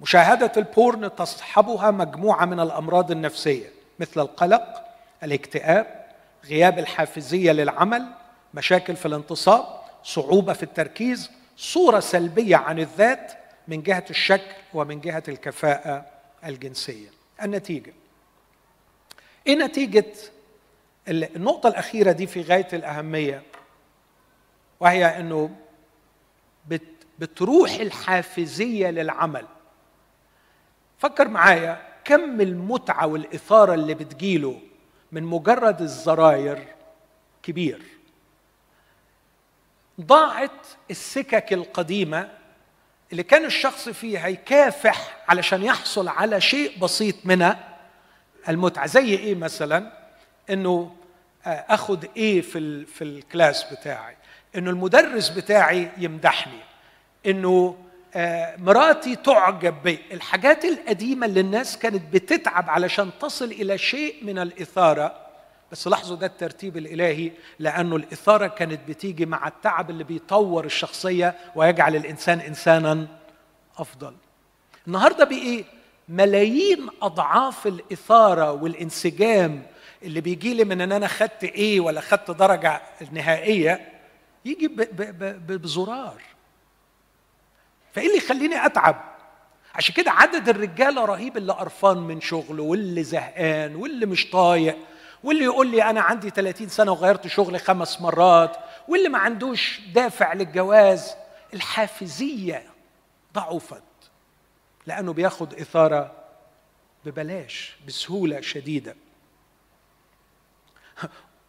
مشاهدة البورن تصحبها مجموعة من الأمراض النفسية مثل القلق الاكتئاب غياب الحافزية للعمل مشاكل في الانتصاب صعوبة في التركيز صورة سلبية عن الذات من جهة الشكل ومن جهة الكفاءة الجنسية. النتيجة. إيه نتيجة النقطة الأخيرة دي في غاية الأهمية؟ وهي إنه بتروح الحافزية للعمل. فكر معايا كم المتعة والإثارة اللي بتجيله من مجرد الزراير كبير. ضاعت السكك القديمة اللي كان الشخص فيها يكافح علشان يحصل على شيء بسيط من المتعة. زي إيه مثلا؟ إنه آه، أخد A في في ال class بتاعي. إنه المدرس بتاعي يمدحني. إنه مراتي تعجب بي الحاجات القديمة اللي الناس كانت بتتعب علشان تصل إلى شيء من الإثارة. بس لاحظوا ده الترتيب الإلهي لأنه الإثارة كانت بتيجي مع التعب اللي بيطور الشخصية ويجعل الإنسان انسانا أفضل. النهارده بايه ملايين أضعاف الإثارة والانسجام اللي بيجي لي من إن أنا خدت إيه ولا خدت درجة النهائيه يجي بزرار. فإيه اللي يخليني أتعب؟ عشان كده عدد الرجاله رهيب اللي قرفان من شغله واللي زهقان واللي مش طايق واللي يقول لي أنا عندي 30 سنة وغيرت شغلي خمس مرات واللي ما عندوش دافع للجواز. الحافزية ضعفت لأنه بياخد إثارة ببلاش بسهولة شديدة.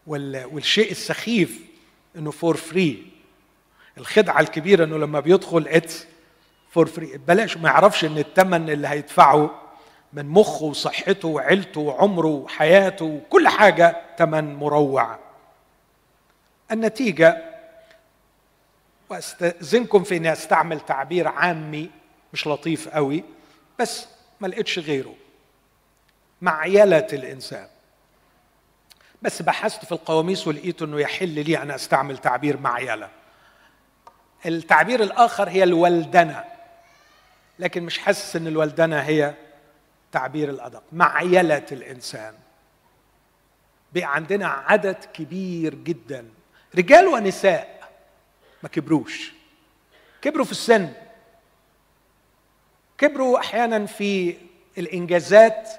والشيء السخيف إنه for free الخدعة الكبيرة إنه لما بيدخل it's for free بلاش ما يعرفش إن الثمن اللي هيدفعه من مخه وصحته وعيلته وعمره وحياته وكل حاجة ثمن مروع. النتيجة وأستأذنكم في إني أستعمل تعبير عامي مش لطيف قوي بس ما لقيتش غيره. معيله الإنسان. بس بحثت في القواميس ولقيت إنه يحل لي أن أستعمل تعبير معيله التعبير الآخر هي الولدنة. لكن مش حاسس إن الولدنه هي تعبير الأدق. معيلة الإنسان. بقى عندنا عدد كبير جدا. رجال ونساء. ما كبروش. كبروا في السن. كبروا أحيانا في الإنجازات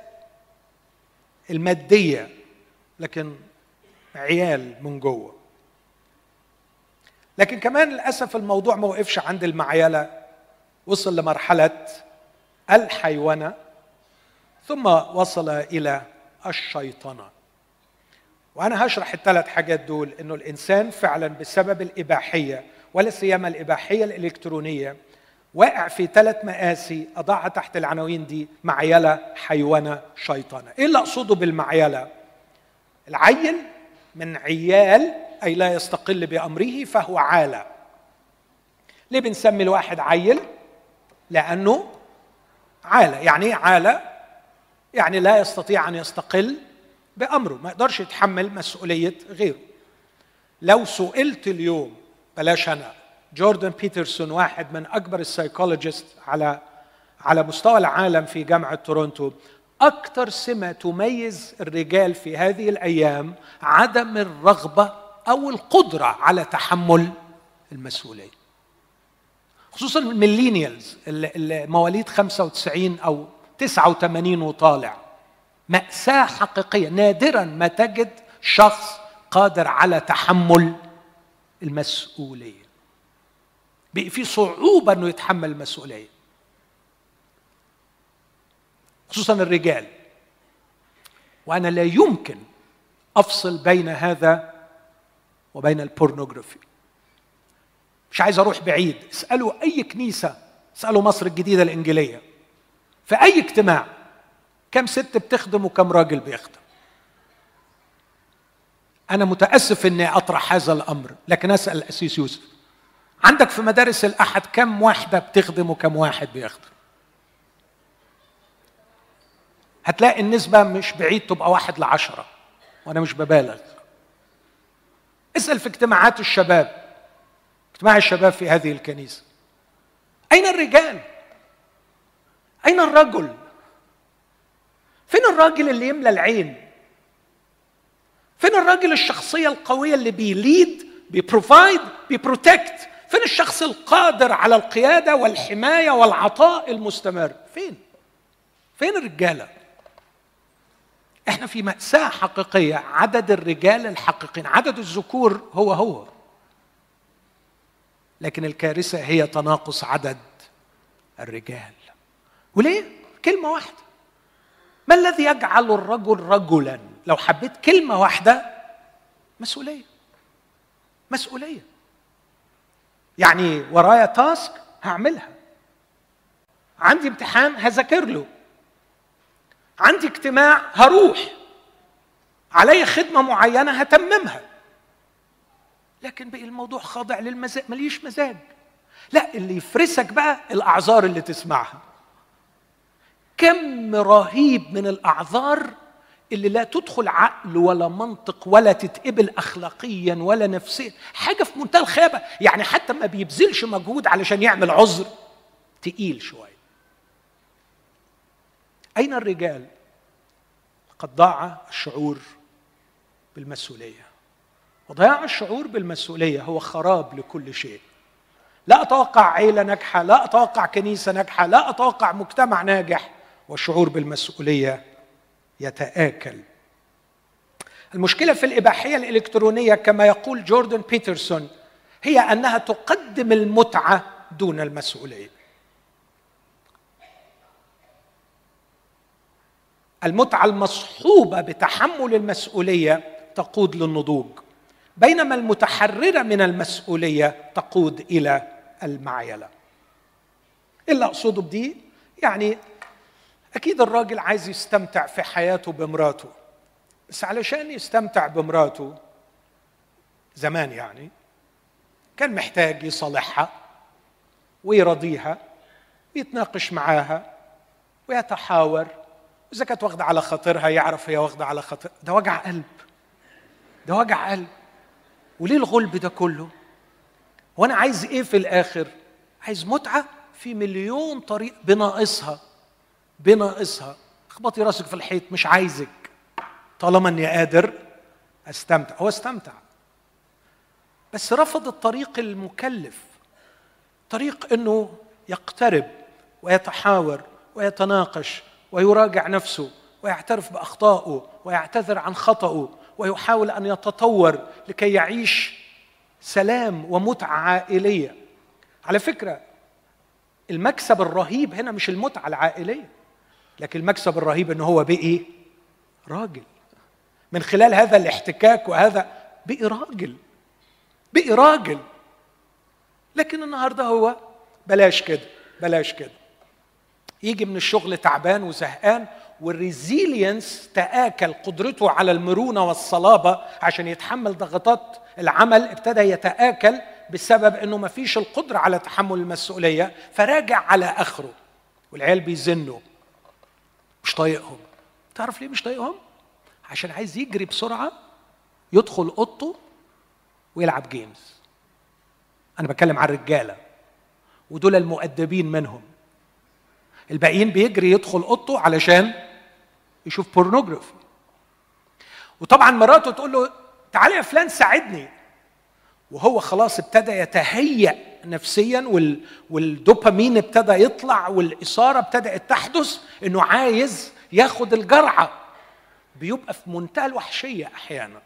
المادية لكن عيال من جوه. لكن كمان للأسف الموضوع ما وقفش عند المعيلة. وصل لمرحلة الحيوانة ثم وصل إلى الشيطنة. وأنا هشرح الثلاث حاجات دول إنه الإنسان فعلا بسبب الإباحية ولا سيما الإباحية الإلكترونية واقع في ثلاث مآسي أضعها تحت العناوين دي معيلة حيوانة شيطانة إيه اللي أقصده بالمعيلة؟ العيل من عيال أي لا يستقل بأمره فهو عالة. ليه بنسمي الواحد عيل؟ لأنه عالة يعني إيه عالة؟ يعني لا يستطيع أن يستقل بأمره ما يقدرش يتحمل مسؤولية غيره. لو سئلت اليوم بلاش أنا جوردن بيترسون واحد من أكبر ال psychologists على على مستوى العالم في جامعة تورونتو أكثر سمة تميز الرجال في هذه الأيام عدم الرغبة أو القدرة على تحمل المسؤولية. خصوصا الميلينيالز مواليد 95 أو 89 وطالع. مأساة حقيقية. نادرا ما تجد شخص قادر على تحمل المسؤولية. بقي في صعوبة إنه يتحمل المسؤولية. خصوصا الرجال. وأنا لا يمكن أفصل بين هذا وبين البورنوغرافي مش عايز أروح بعيد. اسألوا أي كنيسة اسألوا مصر الجديدة الإنجيلية. في أي اجتماع كم ست بتخدم وكم راجل بيخدم. أنا متأسف إني أطرح هذا الأمر لكن أسأل الاسيس يوسف. عندك في مدارس الأحد كم واحدة بتخدم وكم واحد بيخدم؟ هتلاقي النسبة مش بعيد تبقى واحد لعشرة وأنا مش ببالغ. اسأل في اجتماعات الشباب. اجتماع الشباب في هذه الكنيسة. أين الرجال؟ أين الرجل؟ فين الراجل اللي يملى العين؟ فين الراجل الشخصية القوية اللي بي lead بي provide بي protect؟ فين الشخص القادر على القيادة والحماية والعطاء المستمر؟ فين؟ فين الرجالة؟ إحنا في مأساة حقيقية. عدد الرجال الحقيقيين عدد الذكور هو هو. لكن الكارثة هي تناقص عدد الرجال. وليه؟ كلمة واحدة. ما الذي يجعل الرجل رجلا؟ لو حبيت كلمة واحدة مسؤولية. مسؤولية. يعني ورايا تاسك هعملها. عندي امتحان هذاكر له. عندي اجتماع هروح. علي خدمة معينة هتممها. لكن بقي الموضوع خاضع للمزاج ماليش مزاج. لا اللي يفرسك بقى الأعذار اللي تسمعها. كم رهيب من الأعذار اللي لا تدخل عقل ولا منطق ولا تتقبل أخلاقيا ولا نفسيا. حاجة في منتهى الخيبة يعني حتى ما بيبذلش مجهود علشان يعمل عذر تقيل شوية. أين الرجال؟ قد ضاع الشعور بالمسؤولية. وضياع الشعور بالمسؤولية هو خراب لكل شيء. لا أتوقع عيلة ناجحة لا أتوقع كنيسة ناجحة لا أتوقع مجتمع ناجح والشعور بالمسؤولية يتآكل. المشكلة في الإباحية الإلكترونية كما يقول جوردن بيترسون هي أنها تقدم المتعة دون المسؤولية. المتعة المصحوبة بتحمل المسؤولية تقود للنضوج. بينما المتحرره من المسؤولية تقود إلى المعيلة. اللي أقصده بدي يعني أكيد الراجل عايز يستمتع في حياته بمراته بس علشان يستمتع بمراته زمان يعني كان محتاج يصالحها ويرضيها ويتناقش معاها ويتحاور. إذا كانت واخدة على خاطرها يعرف هي واخدة على خاطر ده وجع قلب ده وجع قلب. وليه الغلب ده كله؟ وأنا عايز إيه في الآخر؟ عايز متعة في مليون طريق بناقصها بناقصها. اخبطي راسك في الحيط مش عايزك. طالما إني قادر أستمتع. هو استمتع. بس رفض الطريق المكلف. طريق إنه يقترب ويتحاور ويتناقش ويراجع نفسه ويعترف بأخطائه ويعتذر عن خطأه. ويحاول أن يتطور لكي يعيش سلام ومتعة عائلية. على فكرة المكسب الرهيب هنا مش المتعة العائلية لكن المكسب الرهيب ان هو بقي راجل. من خلال هذا الاحتكاك وهذا بقي راجل. بقي راجل. لكن النهارده هو بلاش كده بلاش كده. يجي من الشغل تعبان وزهقان والريزيلينس تآكل قدرته على المرونة والصلابة عشان يتحمل ضغطات العمل ابتدى يتآكل بسبب إنه ما فيش القدرة على تحمل المسؤولية فراجع على آخره. والعيال بيزنوا. مش طايقهم. تعرف ليه مش طايقهم؟ عشان عايز يجري بسرعة يدخل أوضته ويلعب games أنا بتكلم عن الرجالة. ودول المؤدبين منهم. الباقيين بيجري يدخل أوضته علشان يشوف pornography وطبعا مراته تقول له تعالى يا فلان ساعدني. وهو خلاص ابتدى يتهيأ نفسيا والدوبامين ابتدى يطلع والإثارة ابتدأت تحدث إنه عايز ياخد الجرعة. بيبقى في منتهى الوحشية أحيانا.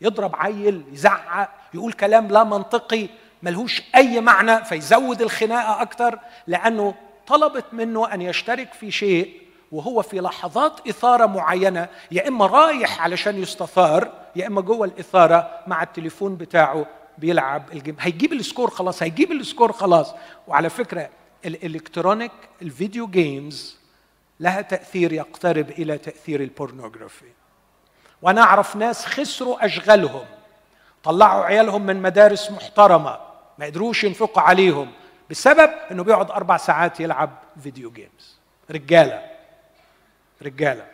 يضرب عيل يزعق يقول كلام لا منطقي ملهوش أي معنى فيزود الخناقة أكتر لأنه طلبت منه أن يشترك في شيء وهو في لحظات إثارة معينة يا إما رايح علشان يستثار يا إما جوه الإثارة مع التليفون بتاعه بيلعب ال game. هيجيب ال score خلاص هيجيب ال score خلاص. وعلى فكرة ال electronic ال video games لها تأثير يقترب إلى تأثير ال pornography. وأنا أعرف ناس خسروا أشغالهم طلعوا عيالهم من مدارس محترمة ما قدروش ينفقوا عليهم بسبب إنه بيقعد أربع ساعات يلعب فيديو جيمز. رجالة. رجالة.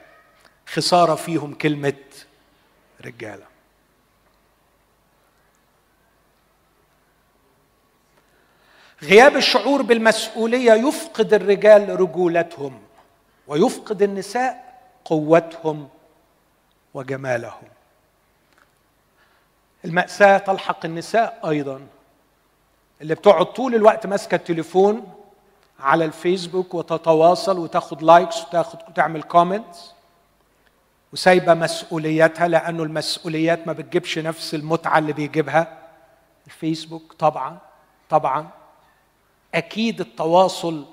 خسارة فيهم كلمة رجالة. غياب الشعور بالمسؤولية يفقد الرجال رجولتهم ويفقد النساء قوتهم وجمالهم. المأساة تلحق النساء أيضا. اللي بتقعد طول الوقت ماسكة التليفون على الفيسبوك وتتواصل وتاخد likes وتاخد وتعمل comments وسايبة مسؤولياتها لأنه المسؤوليات ما بتجيبش نفس المتعة اللي بيجيبها. الفيسبوك طبعا طبعا. أكيد التواصل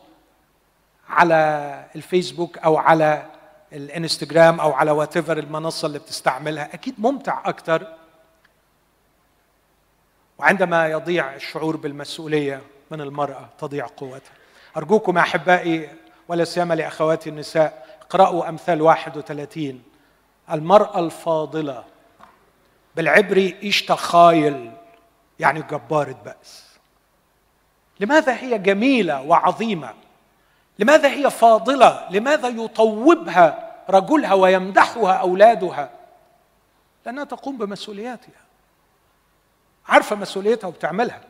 على الفيسبوك أو على الإنستجرام أو على وات المنصة اللي بتستعملها أكيد ممتع أكثر وعندما يضيع الشعور بالمسؤولية من المرأة تضيع قوتها. أرجوكم يا أحبائي ولا سيما لأخواتي النساء اقرأوا أمثال 31 المرأة الفاضلة بالعبري ايشتا خايل يعني جبارة بأس لماذا هي جميلة وعظيمة؟ لماذا هي فاضلة؟ لماذا يطوبها رجلها ويمدحها أولادها؟ لأنها تقوم بمسؤولياتها. عارفة مسؤوليتها وبتعملها.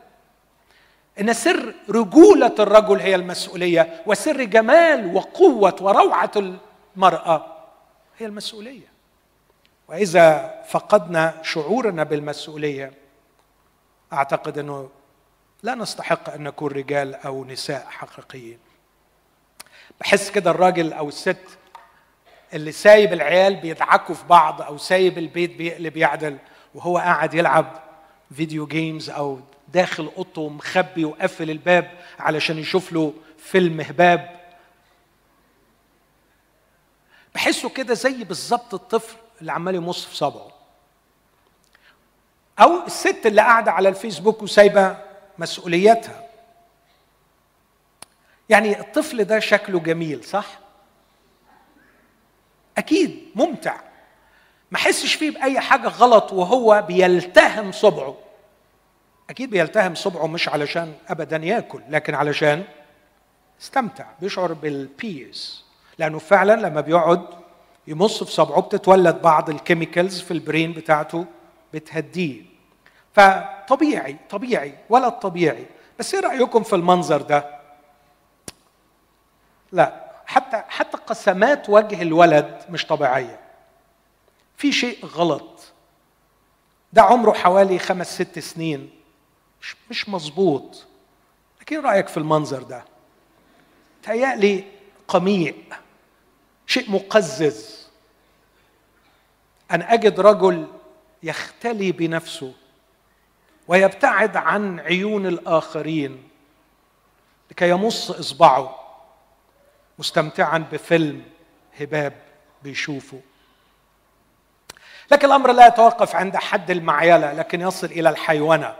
إن سر رجولة الرجل هي المسؤولية وسر جمال وقوة وروعة المرأة هي المسؤولية. وإذا فقدنا شعورنا بالمسؤولية أعتقد إنه لا نستحق أن نكون رجال أو نساء حقيقيين. بحس كده الراجل أو الست اللي سايب العيال بيدعكوا في بعض أو سايب البيت بيقلب يعدل وهو قاعد يلعب video games أو داخل أوضته مخبي وقفل الباب علشان يشوف له فيلم هباب. بحسه كده زي بالظبط الطفل اللي عمال يمص في صبعه. أو الست اللي قاعدة على الفيسبوك وسايبة مسؤولياتها. يعني الطفل ده شكله جميل صح؟ أكيد ممتع. ما حسش فيه بأي حاجة غلط وهو بيلتهم صبعه. أكيد بيلتهم صبعه مش علشان ابدا يأكل لكن علشان استمتع بيشعر بال peace لأنه فعلا لما بيقعد يمص في صبعه بتتولد بعض ال chemicals في ال brain بتاعته بتهديه. فطبيعي طبيعي ولا طبيعي بس إيه رأيكم في المنظر ده؟ لا حتى حتى قسمات وجه الولد مش طبيعية. في شيء غلط. ده عمره حوالي خمس ست سنين. مش مش مظبوط. لكن رأيك في المنظر ده؟ تهيألي قميء شيء مقزز. أن أجد رجل يختلي بنفسه ويبتعد عن عيون الآخرين لكي يمص إصبعه مستمتعا بفيلم هباب بيشوفه. لكن الأمر لا يتوقف عند حد المعيلة لكن يصل إلى الحيونه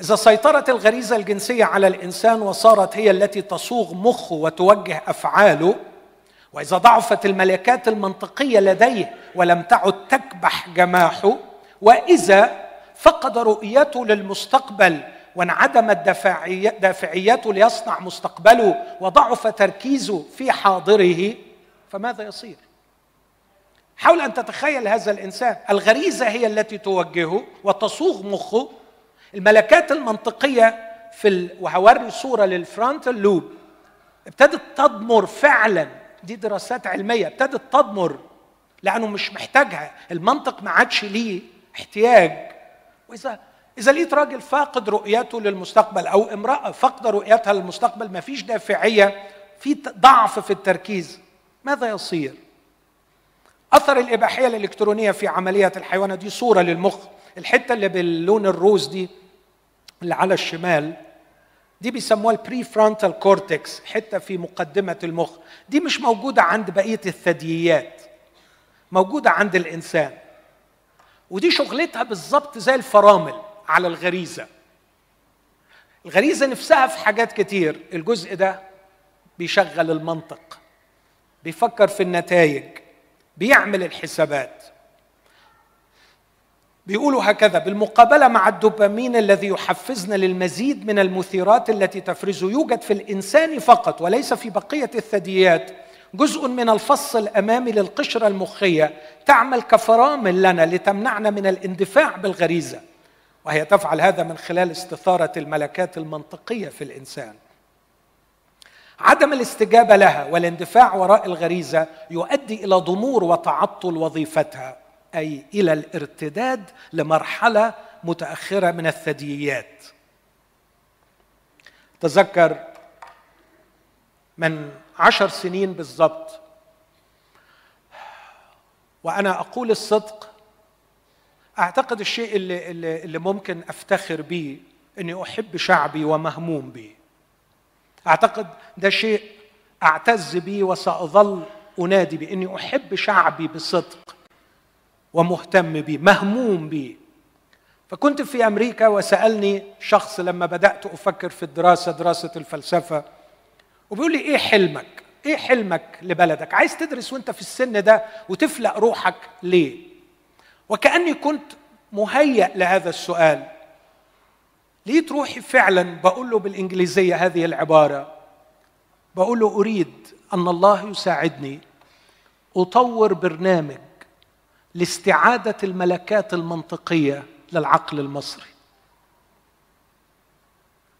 إذا سيطرت الغريزة الجنسية على الإنسان وصارت هي التي تصوغ مخه وتوجه أفعاله وإذا ضعفت الملكات المنطقية لديه ولم تعد تكبح جماحه وإذا فقد رؤيته للمستقبل وانعدمت دافعيته ليصنع مستقبله وضعف تركيزه في حاضره فماذا يصير؟ حاول أن تتخيل هذا الإنسان. الغريزة هي التي توجهه وتصوغ مخه. الملكات المنطقية في ال... وهوري صورة للفرونتال لوب ابتدت تضمر فعلا. دي دراسات علمية. ابتدت تضمر لأنه مش محتاجها. المنطق ما عادش ليه احتياج. واذا إذا لقيت راجل فاقد رؤيته للمستقبل أو امرأة فاقدة رؤيتها للمستقبل ما فيش دافعية. في ضعف في التركيز. ماذا يصير؟ أثر الإباحية الإلكترونية في عمليه الحيوانه دي صورة للمخ. الحتة اللي باللون الروز دي اللي على الشمال دي بيسموها ال prefrontal cortex حتة في مقدمة المخ. دي مش موجودة عند بقية الثدييات موجودة عند الإنسان. ودي شغلتها بالظبط زي الفرامل على الغريزة. الغريزة نفسها في حاجات كتير. الجزء ده بيشغل المنطق بيفكر في النتائج بيعمل الحسابات. بيقولوا هكذا بالمقابلة مع الدوبامين الذي يحفزنا للمزيد من المثيرات التي تفرزه يوجد في الإنسان فقط وليس في بقية الثدييات جزء من الفص الأمامي للقشرة المخية تعمل كفرامل لنا لتمنعنا من الاندفاع بالغريزة. وهي تفعل هذا من خلال استثارة الملكات المنطقية في الإنسان. عدم الاستجابة لها والاندفاع وراء الغريزة يؤدي إلى ضمور وتعطل وظيفتها أي إلى الارتداد لمرحلة متأخرة من الثدييات. تذكر من عشر سنين بالضبط وأنا أقول الصدق أعتقد الشيء اللي, اللي, اللي ممكن أفتخر به إني أحب شعبي ومهموم به أعتقد ده شيء أعتز به وسأظل أنادي باني أحب شعبي بصدق ومهتم به مهموم به فكنت في أمريكا وسألني شخص لما بدأت أفكر في الدراسة دراسة الفلسفة وبيقول لي إيه حلمك؟ إيه حلمك لبلدك؟ عايز تدرس وأنت في السن ده وتفلق روحك ليه؟ وكأني كنت مهيأ لهذا السؤال. لقيت روحي فعلا؟ بقول له بالإنجليزية هذه العبارة. بقول له أريد أن الله يساعدني أطور برنامج لاستعادة الملكات المنطقية للعقل المصري.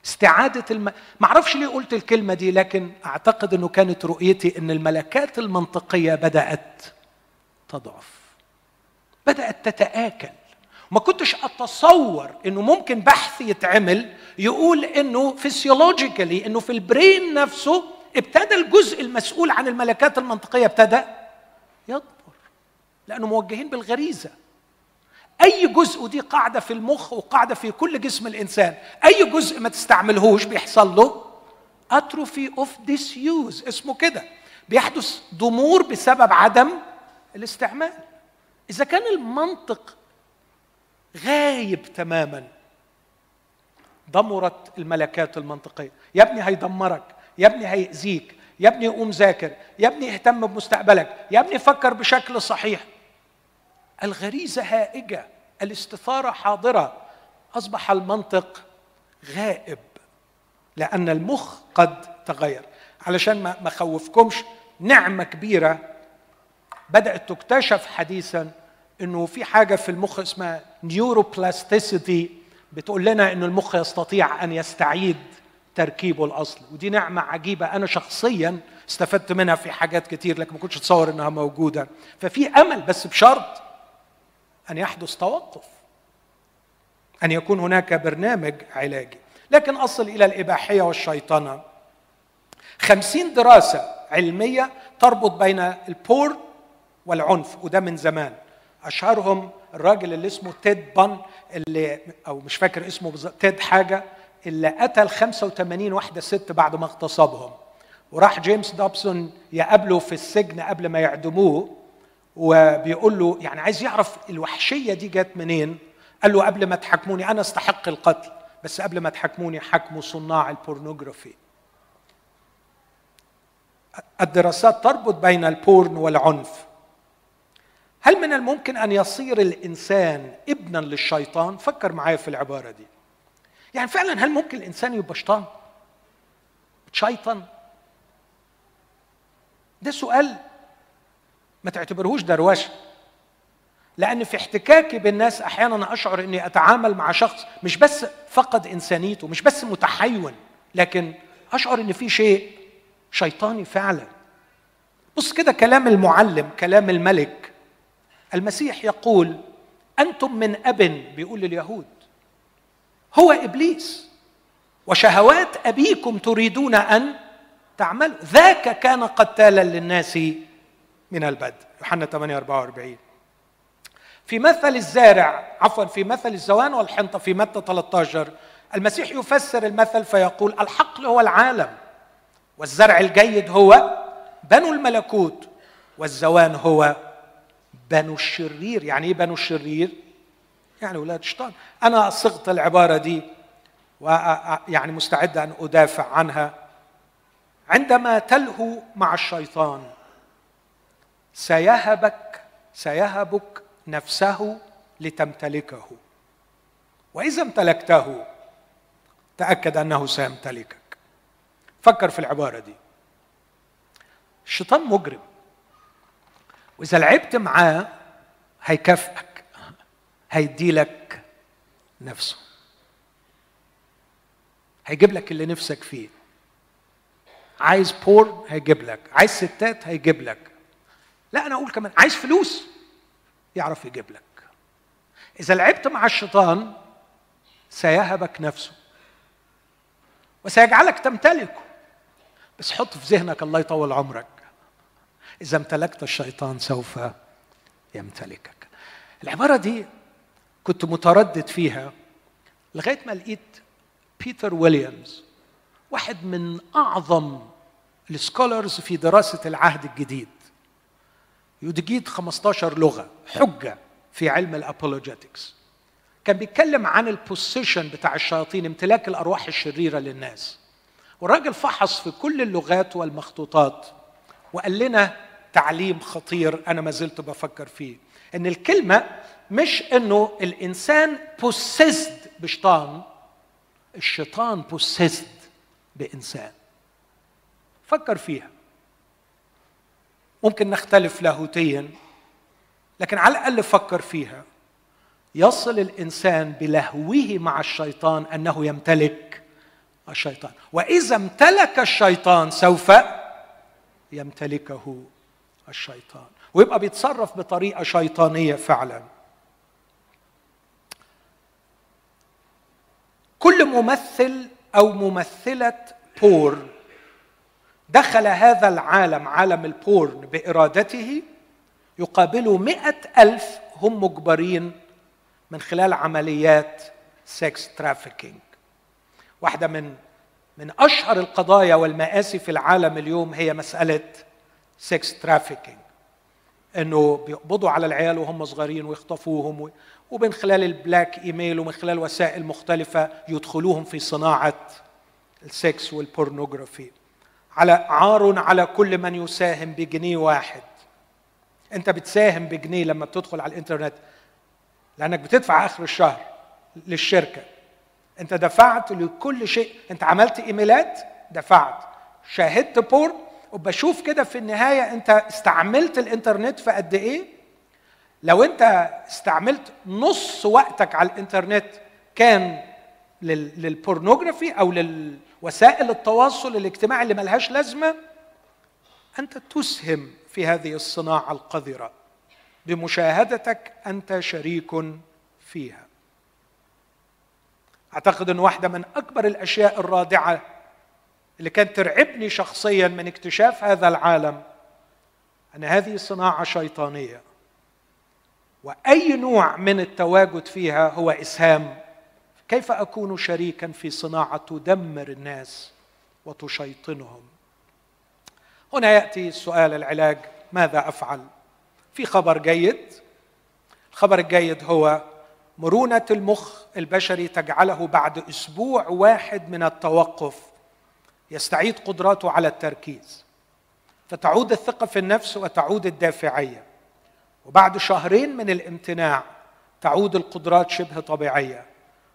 استعادة الم... ما أعرفش ليه قلت الكلمة دي لكن أعتقد إنه كانت رؤيتي إن الملكات المنطقية بدأت تضعف بدأت تتآكل. ما كنتش أتصور إنه ممكن بحث يتعمل يقول إنه physiologically إنه في ال brain نفسه ابتدى الجزء المسؤول عن الملكات المنطقية ابتدى يضمر لأنه موجهين بالغريزة. أي جزء ودي قاعدة في المخ وقاعدة في كل جسم الإنسان أي جزء ما تستعملهوش بيحصل له atrophy of disuse اسمه كده. بيحدث ضمور بسبب عدم الاستعمال. إذا كان المنطق غايب تماما. ضمرت الملكات المنطقية. يا ابني هيدمرك يا ابني هيأذيك يا ابني قوم ذاكر يا ابني اهتم بمستقبلك يا ابني فكر بشكل صحيح. الغريزة هائجة الاستثارة حاضرة. أصبح المنطق غائب لأن المخ قد تغير. علشان ما خوفكمش نعمة كبيرة بدأت تكتشف حديثا إنه في حاجة في المخ اسمها نيوروبلاستيسيتي بتقول لنا إنه المخ يستطيع أن يستعيد تركيبه الأصلي. ودي نعمة عجيبة. أنا شخصيا استفدت منها في حاجات كتير لكن ما كنتش اتصور إنها موجودة. ففي أمل بس بشرط أن يحدث توقف أن يكون هناك برنامج علاجي. لكن أصل إلى الإباحية والشيطنة. خمسين دراسة علمية تربط بين ال porn والعنف وده من زمان. أشهرهم الراجل اللي اسمه تيد باندي اللي أو مش فاكر اسمه بالظبط تيد حاجة اللي قتل 85 واحدة ست بعد ما اغتصبهم. وراح جيمس دوبسون يقابله في السجن قبل ما يعدموه وبيقول له يعني عايز يعرف الوحشية دي جت منين. قال له قبل ما تحاكموني أنا أستحق القتل بس قبل ما تحاكموني حاكموا صناع ال pornography. الدراسات تربط بين ال porn والعنف. هل من الممكن أن يصير الإنسان ابنا للشيطان؟ فكر معايا في العبارة دي. يعني فعلا هل ممكن الإنسان يبقى شيطان؟ شيطان؟ ده سؤال ما تعتبرهوش دروشه لأن في احتكاكي بالناس أحيانا أشعر إني أتعامل مع شخص مش بس فقد إنسانيته مش بس متحيون لكن أشعر إن في شيء شيطاني فعلا. بص كده كلام المعلم كلام الملك المسيح يقول أنتم من اب بيقول لليهود. هو إبليس. وشهوات أبيكم تريدون أن تعملوا. ذاك كان قتالا للناس من البدء يوحنا 8 44 في مثل الزارع عفوا في مثل الزوان والحنطة في متى 13 المسيح يفسر المثل فيقول الحقل هو العالم والزرع الجيد هو بنو الملكوت والزوان هو بنو الشرير. يعني إيه بنو الشرير؟ يعني أولاد الشيطان أنا صغت العبارة دي ويعني مستعد أن أدافع عنها. عندما تلهو مع الشيطان سيهبك سيهبك نفسه لتمتلكه. وإذا امتلكته تأكد أنه سيمتلكك. فكر في العبارة دي. الشيطان مجرم. وإذا لعبت معاه هيكافئك هيديلك نفسه. هيجيب لك اللي نفسك فيه. عايز بور هيجيب لك. عايز ستات هيجيب لك. لا أنا أقول كمان عايز فلوس يعرف يجيب لك. إذا لعبت مع الشيطان سيهبك نفسه. وسيجعلك تمتلكه. بس حط في ذهنك الله يطول عمرك. إذا امتلكت الشيطان سوف يمتلكك. العبارة دي كنت متردد فيها لغاية ما لقيت بيتر ويليامز واحد من أعظم ال scholars في دراسة العهد الجديد. يجيد 15 لغة حجة في علم ال apologetics كان بيتكلم عن ال possession بتاع الشياطين امتلاك الأرواح الشريرة للناس. والراجل فحص في كل اللغات والمخطوطات وقال لنا تعليم خطير أنا ما زلت بفكر فيه. إن الكلمة مش إنه الإنسان بوسيسد بشيطان الشيطان بوسيسد بإنسان. فكر فيها. ممكن نختلف لاهوتيا لكن على الأقل فكر فيها. يصل الإنسان بلهوه مع الشيطان أنه يمتلك الشيطان. وإذا امتلك الشيطان سوف يمتلكه. الشيطان. ويبقى بيتصرف بطريقة شيطانية فعلا. كل ممثل أو ممثلة porn دخل هذا العالم عالم ال porn بإرادته يقابله مئة ألف هم مجبرين من خلال عمليات sex trafficking واحدة من من أشهر القضايا والمآسي في العالم اليوم هي مسألة sex trafficking إنه بيقبضوا على العيال وهم صغيرين ويخطفوهم ومن خلال ال blackmail ومن خلال وسائل مختلفة يدخلوهم في صناعة ال sex وال pornography على عار على كل من يساهم بجنيه واحد. أنت بتساهم بجنيه لما بتدخل على الإنترنت لأنك بتدفع آخر الشهر للشركة. أنت دفعت لكل شيء. أنت عملت إيميلات دفعت. شاهدت porn وبشوف كده في النهاية أنت استعملت الإنترنت في قد إيه؟ لو أنت استعملت نص وقتك على الإنترنت كان لل pornography أو للوسائل التواصل الاجتماعي اللي ملهاش لازمة أنت تسهم في هذه الصناعة القذرة بمشاهدتك أنت شريك فيها. أعتقد إن واحدة من أكبر الأشياء الرادعة اللي كانت ترعبني شخصيا من اكتشاف هذا العالم أن هذه صناعة شيطانية. وأي نوع من التواجد فيها هو إسهام. كيف أكون شريكا في صناعة تدمر الناس وتشيطنهم؟ هنا يأتي سؤال العلاج ماذا أفعل؟ في خبر جيد. الخبر الجيد هو مرونة المخ البشري تجعله بعد أسبوع واحد من التوقف. يستعيد قدراته على التركيز. فتعود الثقة في النفس وتعود الدافعية. وبعد شهرين من الامتناع تعود القدرات شبه طبيعية.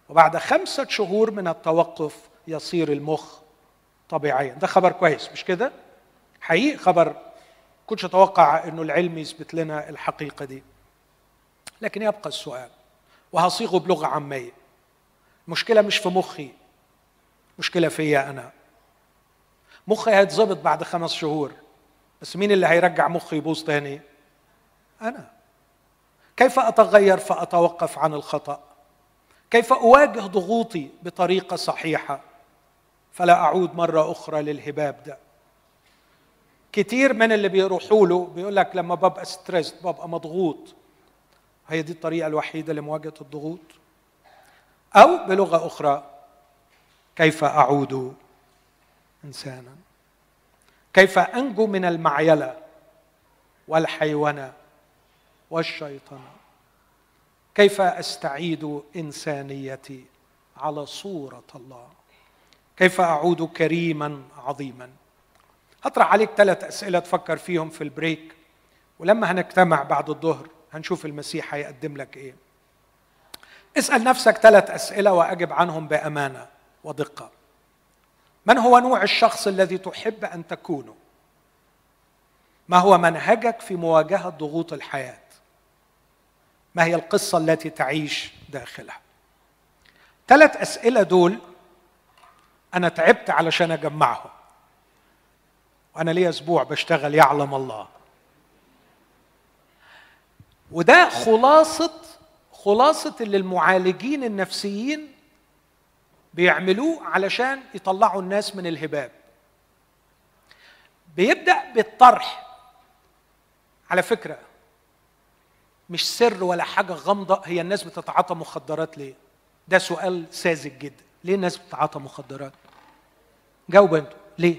وبعد خمسة شهور من التوقف يصير المخ طبيعيا. ده خبر كويس مش كده؟ حقيقي خبر كنتش أتوقع إنه العلم يثبت لنا الحقيقة دي. لكن يبقى السؤال وهصيغه بلغة عامية. المشكلة مش في مخي مشكلة فيا أنا. مخي هيتظبط بعد خمس شهور. بس مين اللي هيرجع مخي يبوظ تاني؟ أنا. كيف أتغير فأتوقف عن الخطأ؟ كيف أواجه ضغوطي بطريقة صحيحة؟ فلا أعود مرة أخرى للهباب ده. كتير من اللي بيروحوا له بيقول لك لما ببقى ستريس ببقى مضغوط. هي دي الطريقة الوحيدة لمواجهة الضغوط. أو بلغة أخرى كيف أعود إنسانا. كيف أنجو من المعيلة والحيونه والشيطان؟ كيف أستعيد إنسانيتي على صورة الله؟ كيف أعود كريما عظيما؟ هطرح عليك ثلاث أسئلة تفكر فيهم في البريك ولما هنجتمع بعد الظهر هنشوف المسيح هيقدم لك إيه. اسأل نفسك ثلاث أسئلة وأجب عنهم بأمانة ودقة. من هو نوع الشخص الذي تحب أن تكونه؟ ما هو منهجك في مواجهة ضغوط الحياة؟ ما هي القصة التي تعيش داخلها؟ ثلاث أسئلة دول أنا تعبت علشان أجمعهم. وأنا لي أسبوع بشتغل يعلم الله. وده خلاصة خلاصة اللي المعالجين النفسيين بيعملوه علشان يطلعوا الناس من الهباب. بيبدأ بالطرح. على فكرة مش سر ولا حاجة غامضة. هي الناس بتتعاطى مخدرات ليه؟ ده سؤال ساذج جدا. ليه الناس بتتعاطى مخدرات؟ جاوب أنتوا. ليه؟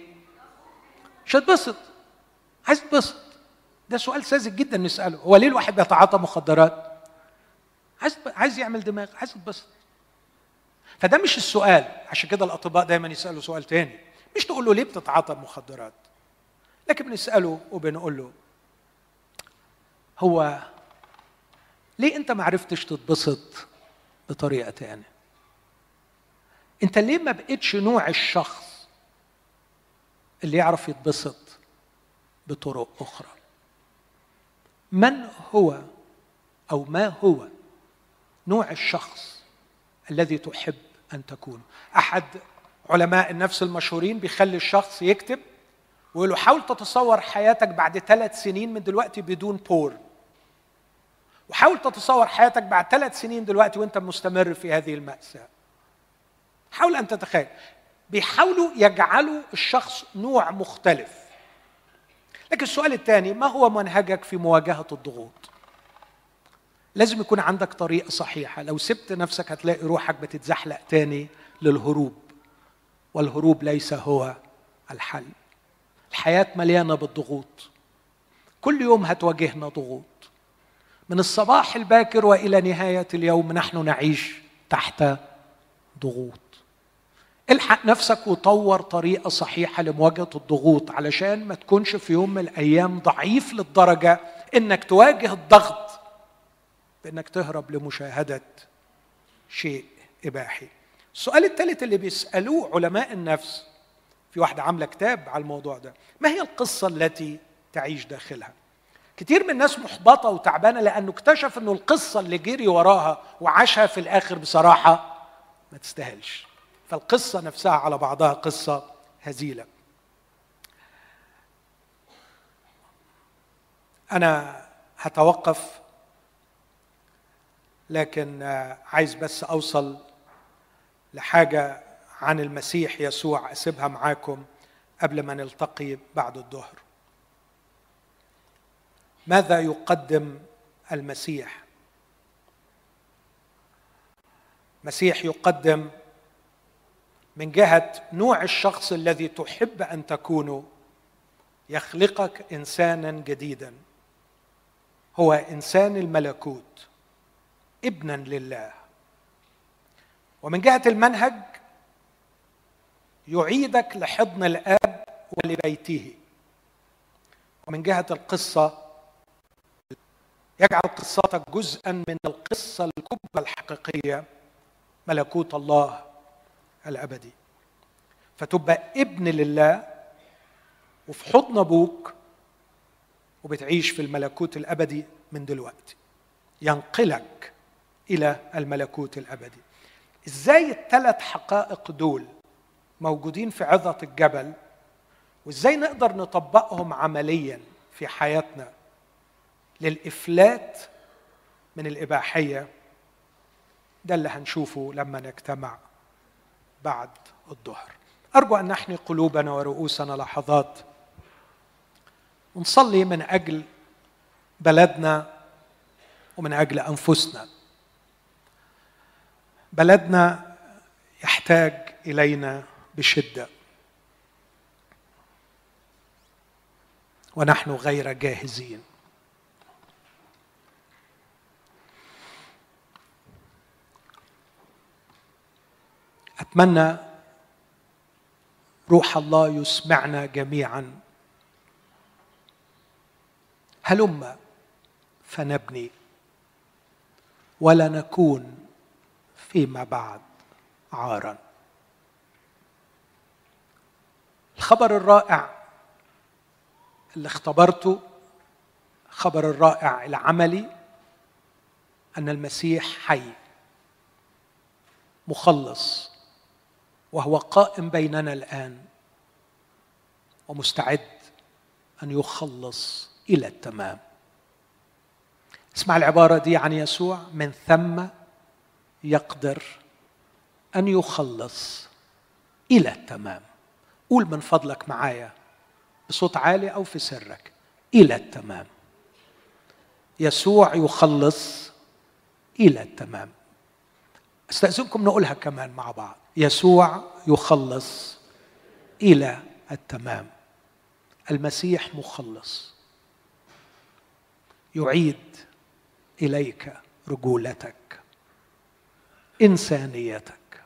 مش هتبسط. عايز تبسط. ده سؤال ساذج جدا نسأله. هو ليه الواحد بيتعاطى مخدرات؟ عايز عايز يعمل دماغ. عايز يتبسط فده مش السؤال. عشان كده الأطباء دايما يسألوا سؤال تاني. مش تقول له ليه بتتعاطى مخدرات؟ لكن بنسأله وبنقول له هو ليه أنت ما عرفتش تتبسط بطريقة تانية؟ أنت ليه ما بقتش نوع الشخص اللي يعرف يتبسط بطرق أخرى؟ من هو أو ما هو نوع الشخص الذي تحب أن تكونه أحد علماء النفس المشهورين بيخلي الشخص يكتب ويقول له حاول تتصور حياتك بعد ثلاث سنين من دلوقتي بدون بور. وحاول تتصور حياتك بعد ثلاث سنين دلوقتي وأنت مستمر في هذه المأساة. حاول أن تتخيل. بيحاولوا يجعلوا الشخص نوع مختلف. لكن السؤال الثاني ما هو منهجك في مواجهة الضغوط؟ لازم يكون عندك طريقة صحيحة. لو سبت نفسك هتلاقي روحك بتتزحلق تاني للهروب والهروب ليس هو الحل. الحياة مليانة بالضغوط. كل يوم هتواجهنا ضغوط. من الصباح الباكر وإلى نهاية اليوم نحن نعيش تحت ضغوط. الحق نفسك وطور طريقة صحيحة لمواجهة الضغوط علشان ما تكونش في يوم من الأيام ضعيف للدرجة إنك تواجه الضغط بأنك تهرب لمشاهدة شيء إباحي. السؤال الثالث اللي بيسألوه علماء النفس في واحدة عاملة كتاب على الموضوع ده ما هي القصة التي تعيش داخلها؟ كتير من الناس محبطة وتعبانة لأنه اكتشف أنه القصة اللي جري وراها وعاشها في الآخر بصراحة ما تستاهلش. فالقصة نفسها على بعضها قصة هزيلة. أنا هتوقف لكن عايز بس أوصل لحاجة عن المسيح يسوع أسيبها معاكم قبل ما نلتقي بعد الظهر. ماذا يقدم المسيح؟ مسيح يقدم من جهة نوع الشخص الذي تحب أن تكونه يخلقك إنسانا جديدا. هو إنسان الملكوت. ابنا لله. ومن جهة المنهج يعيدك لحضن الآب ولبيته. ومن جهة القصة يجعل قصتك جزءا من القصة الكبرى الحقيقية ملكوت الله الأبدي. فتبقى ابن لله وفي حضن أبوك وبتعيش في الملكوت الأبدي من دلوقتي. ينقلك إلى الملكوت الأبدي. إزاي الثلاث حقائق دول موجودين في عظة الجبل وإزاي نقدر نطبقهم عمليا في حياتنا للإفلات من الإباحية؟ ده اللي هنشوفه لما نجتمع بعد الظهر. أرجو أن نحني قلوبنا ورؤوسنا لحظات ونصلي من أجل بلدنا ومن أجل أنفسنا. بلدنا يحتاج إلينا بشدة. ونحن غير جاهزين. أتمنى روح الله يسمعنا جميعا. هلم فنبني. ولا نكون فيما بعد عارا. الخبر الرائع اللي اختبرته خبر الرائع العملي أن المسيح حي مخلص وهو قائم بيننا الآن ومستعد أن يخلص إلى التمام. اسمع العبارة دي عن يسوع من ثم يقدر أن يخلص إلى التمام. قول من فضلك معايا بصوت عالي أو في سرك إلى التمام. يسوع يخلص إلى التمام. أستأذنكم نقولها كمان مع بعض. يسوع يخلص إلى التمام. المسيح مخلص. يعيد إليك رجولتك. إنسانيتك.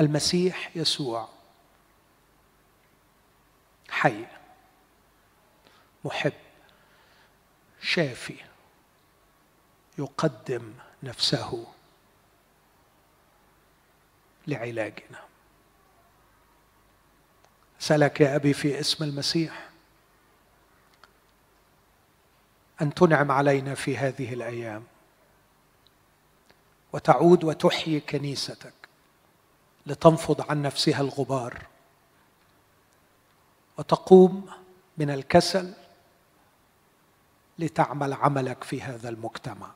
المسيح يسوع. حي. محب. شافي. يقدم نفسه. لعلاجنا. سألك يا أبي في اسم المسيح. أن تنعم علينا في هذه الأيام. وتعود وتحيي كنيستك لتنفض عن نفسها الغبار. وتقوم من الكسل لتعمل عملك في هذا المجتمع.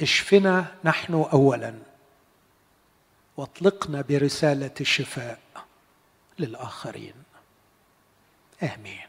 اشفنا نحن اولا واطلقنا برسالة الشفاء للآخرين. آمين.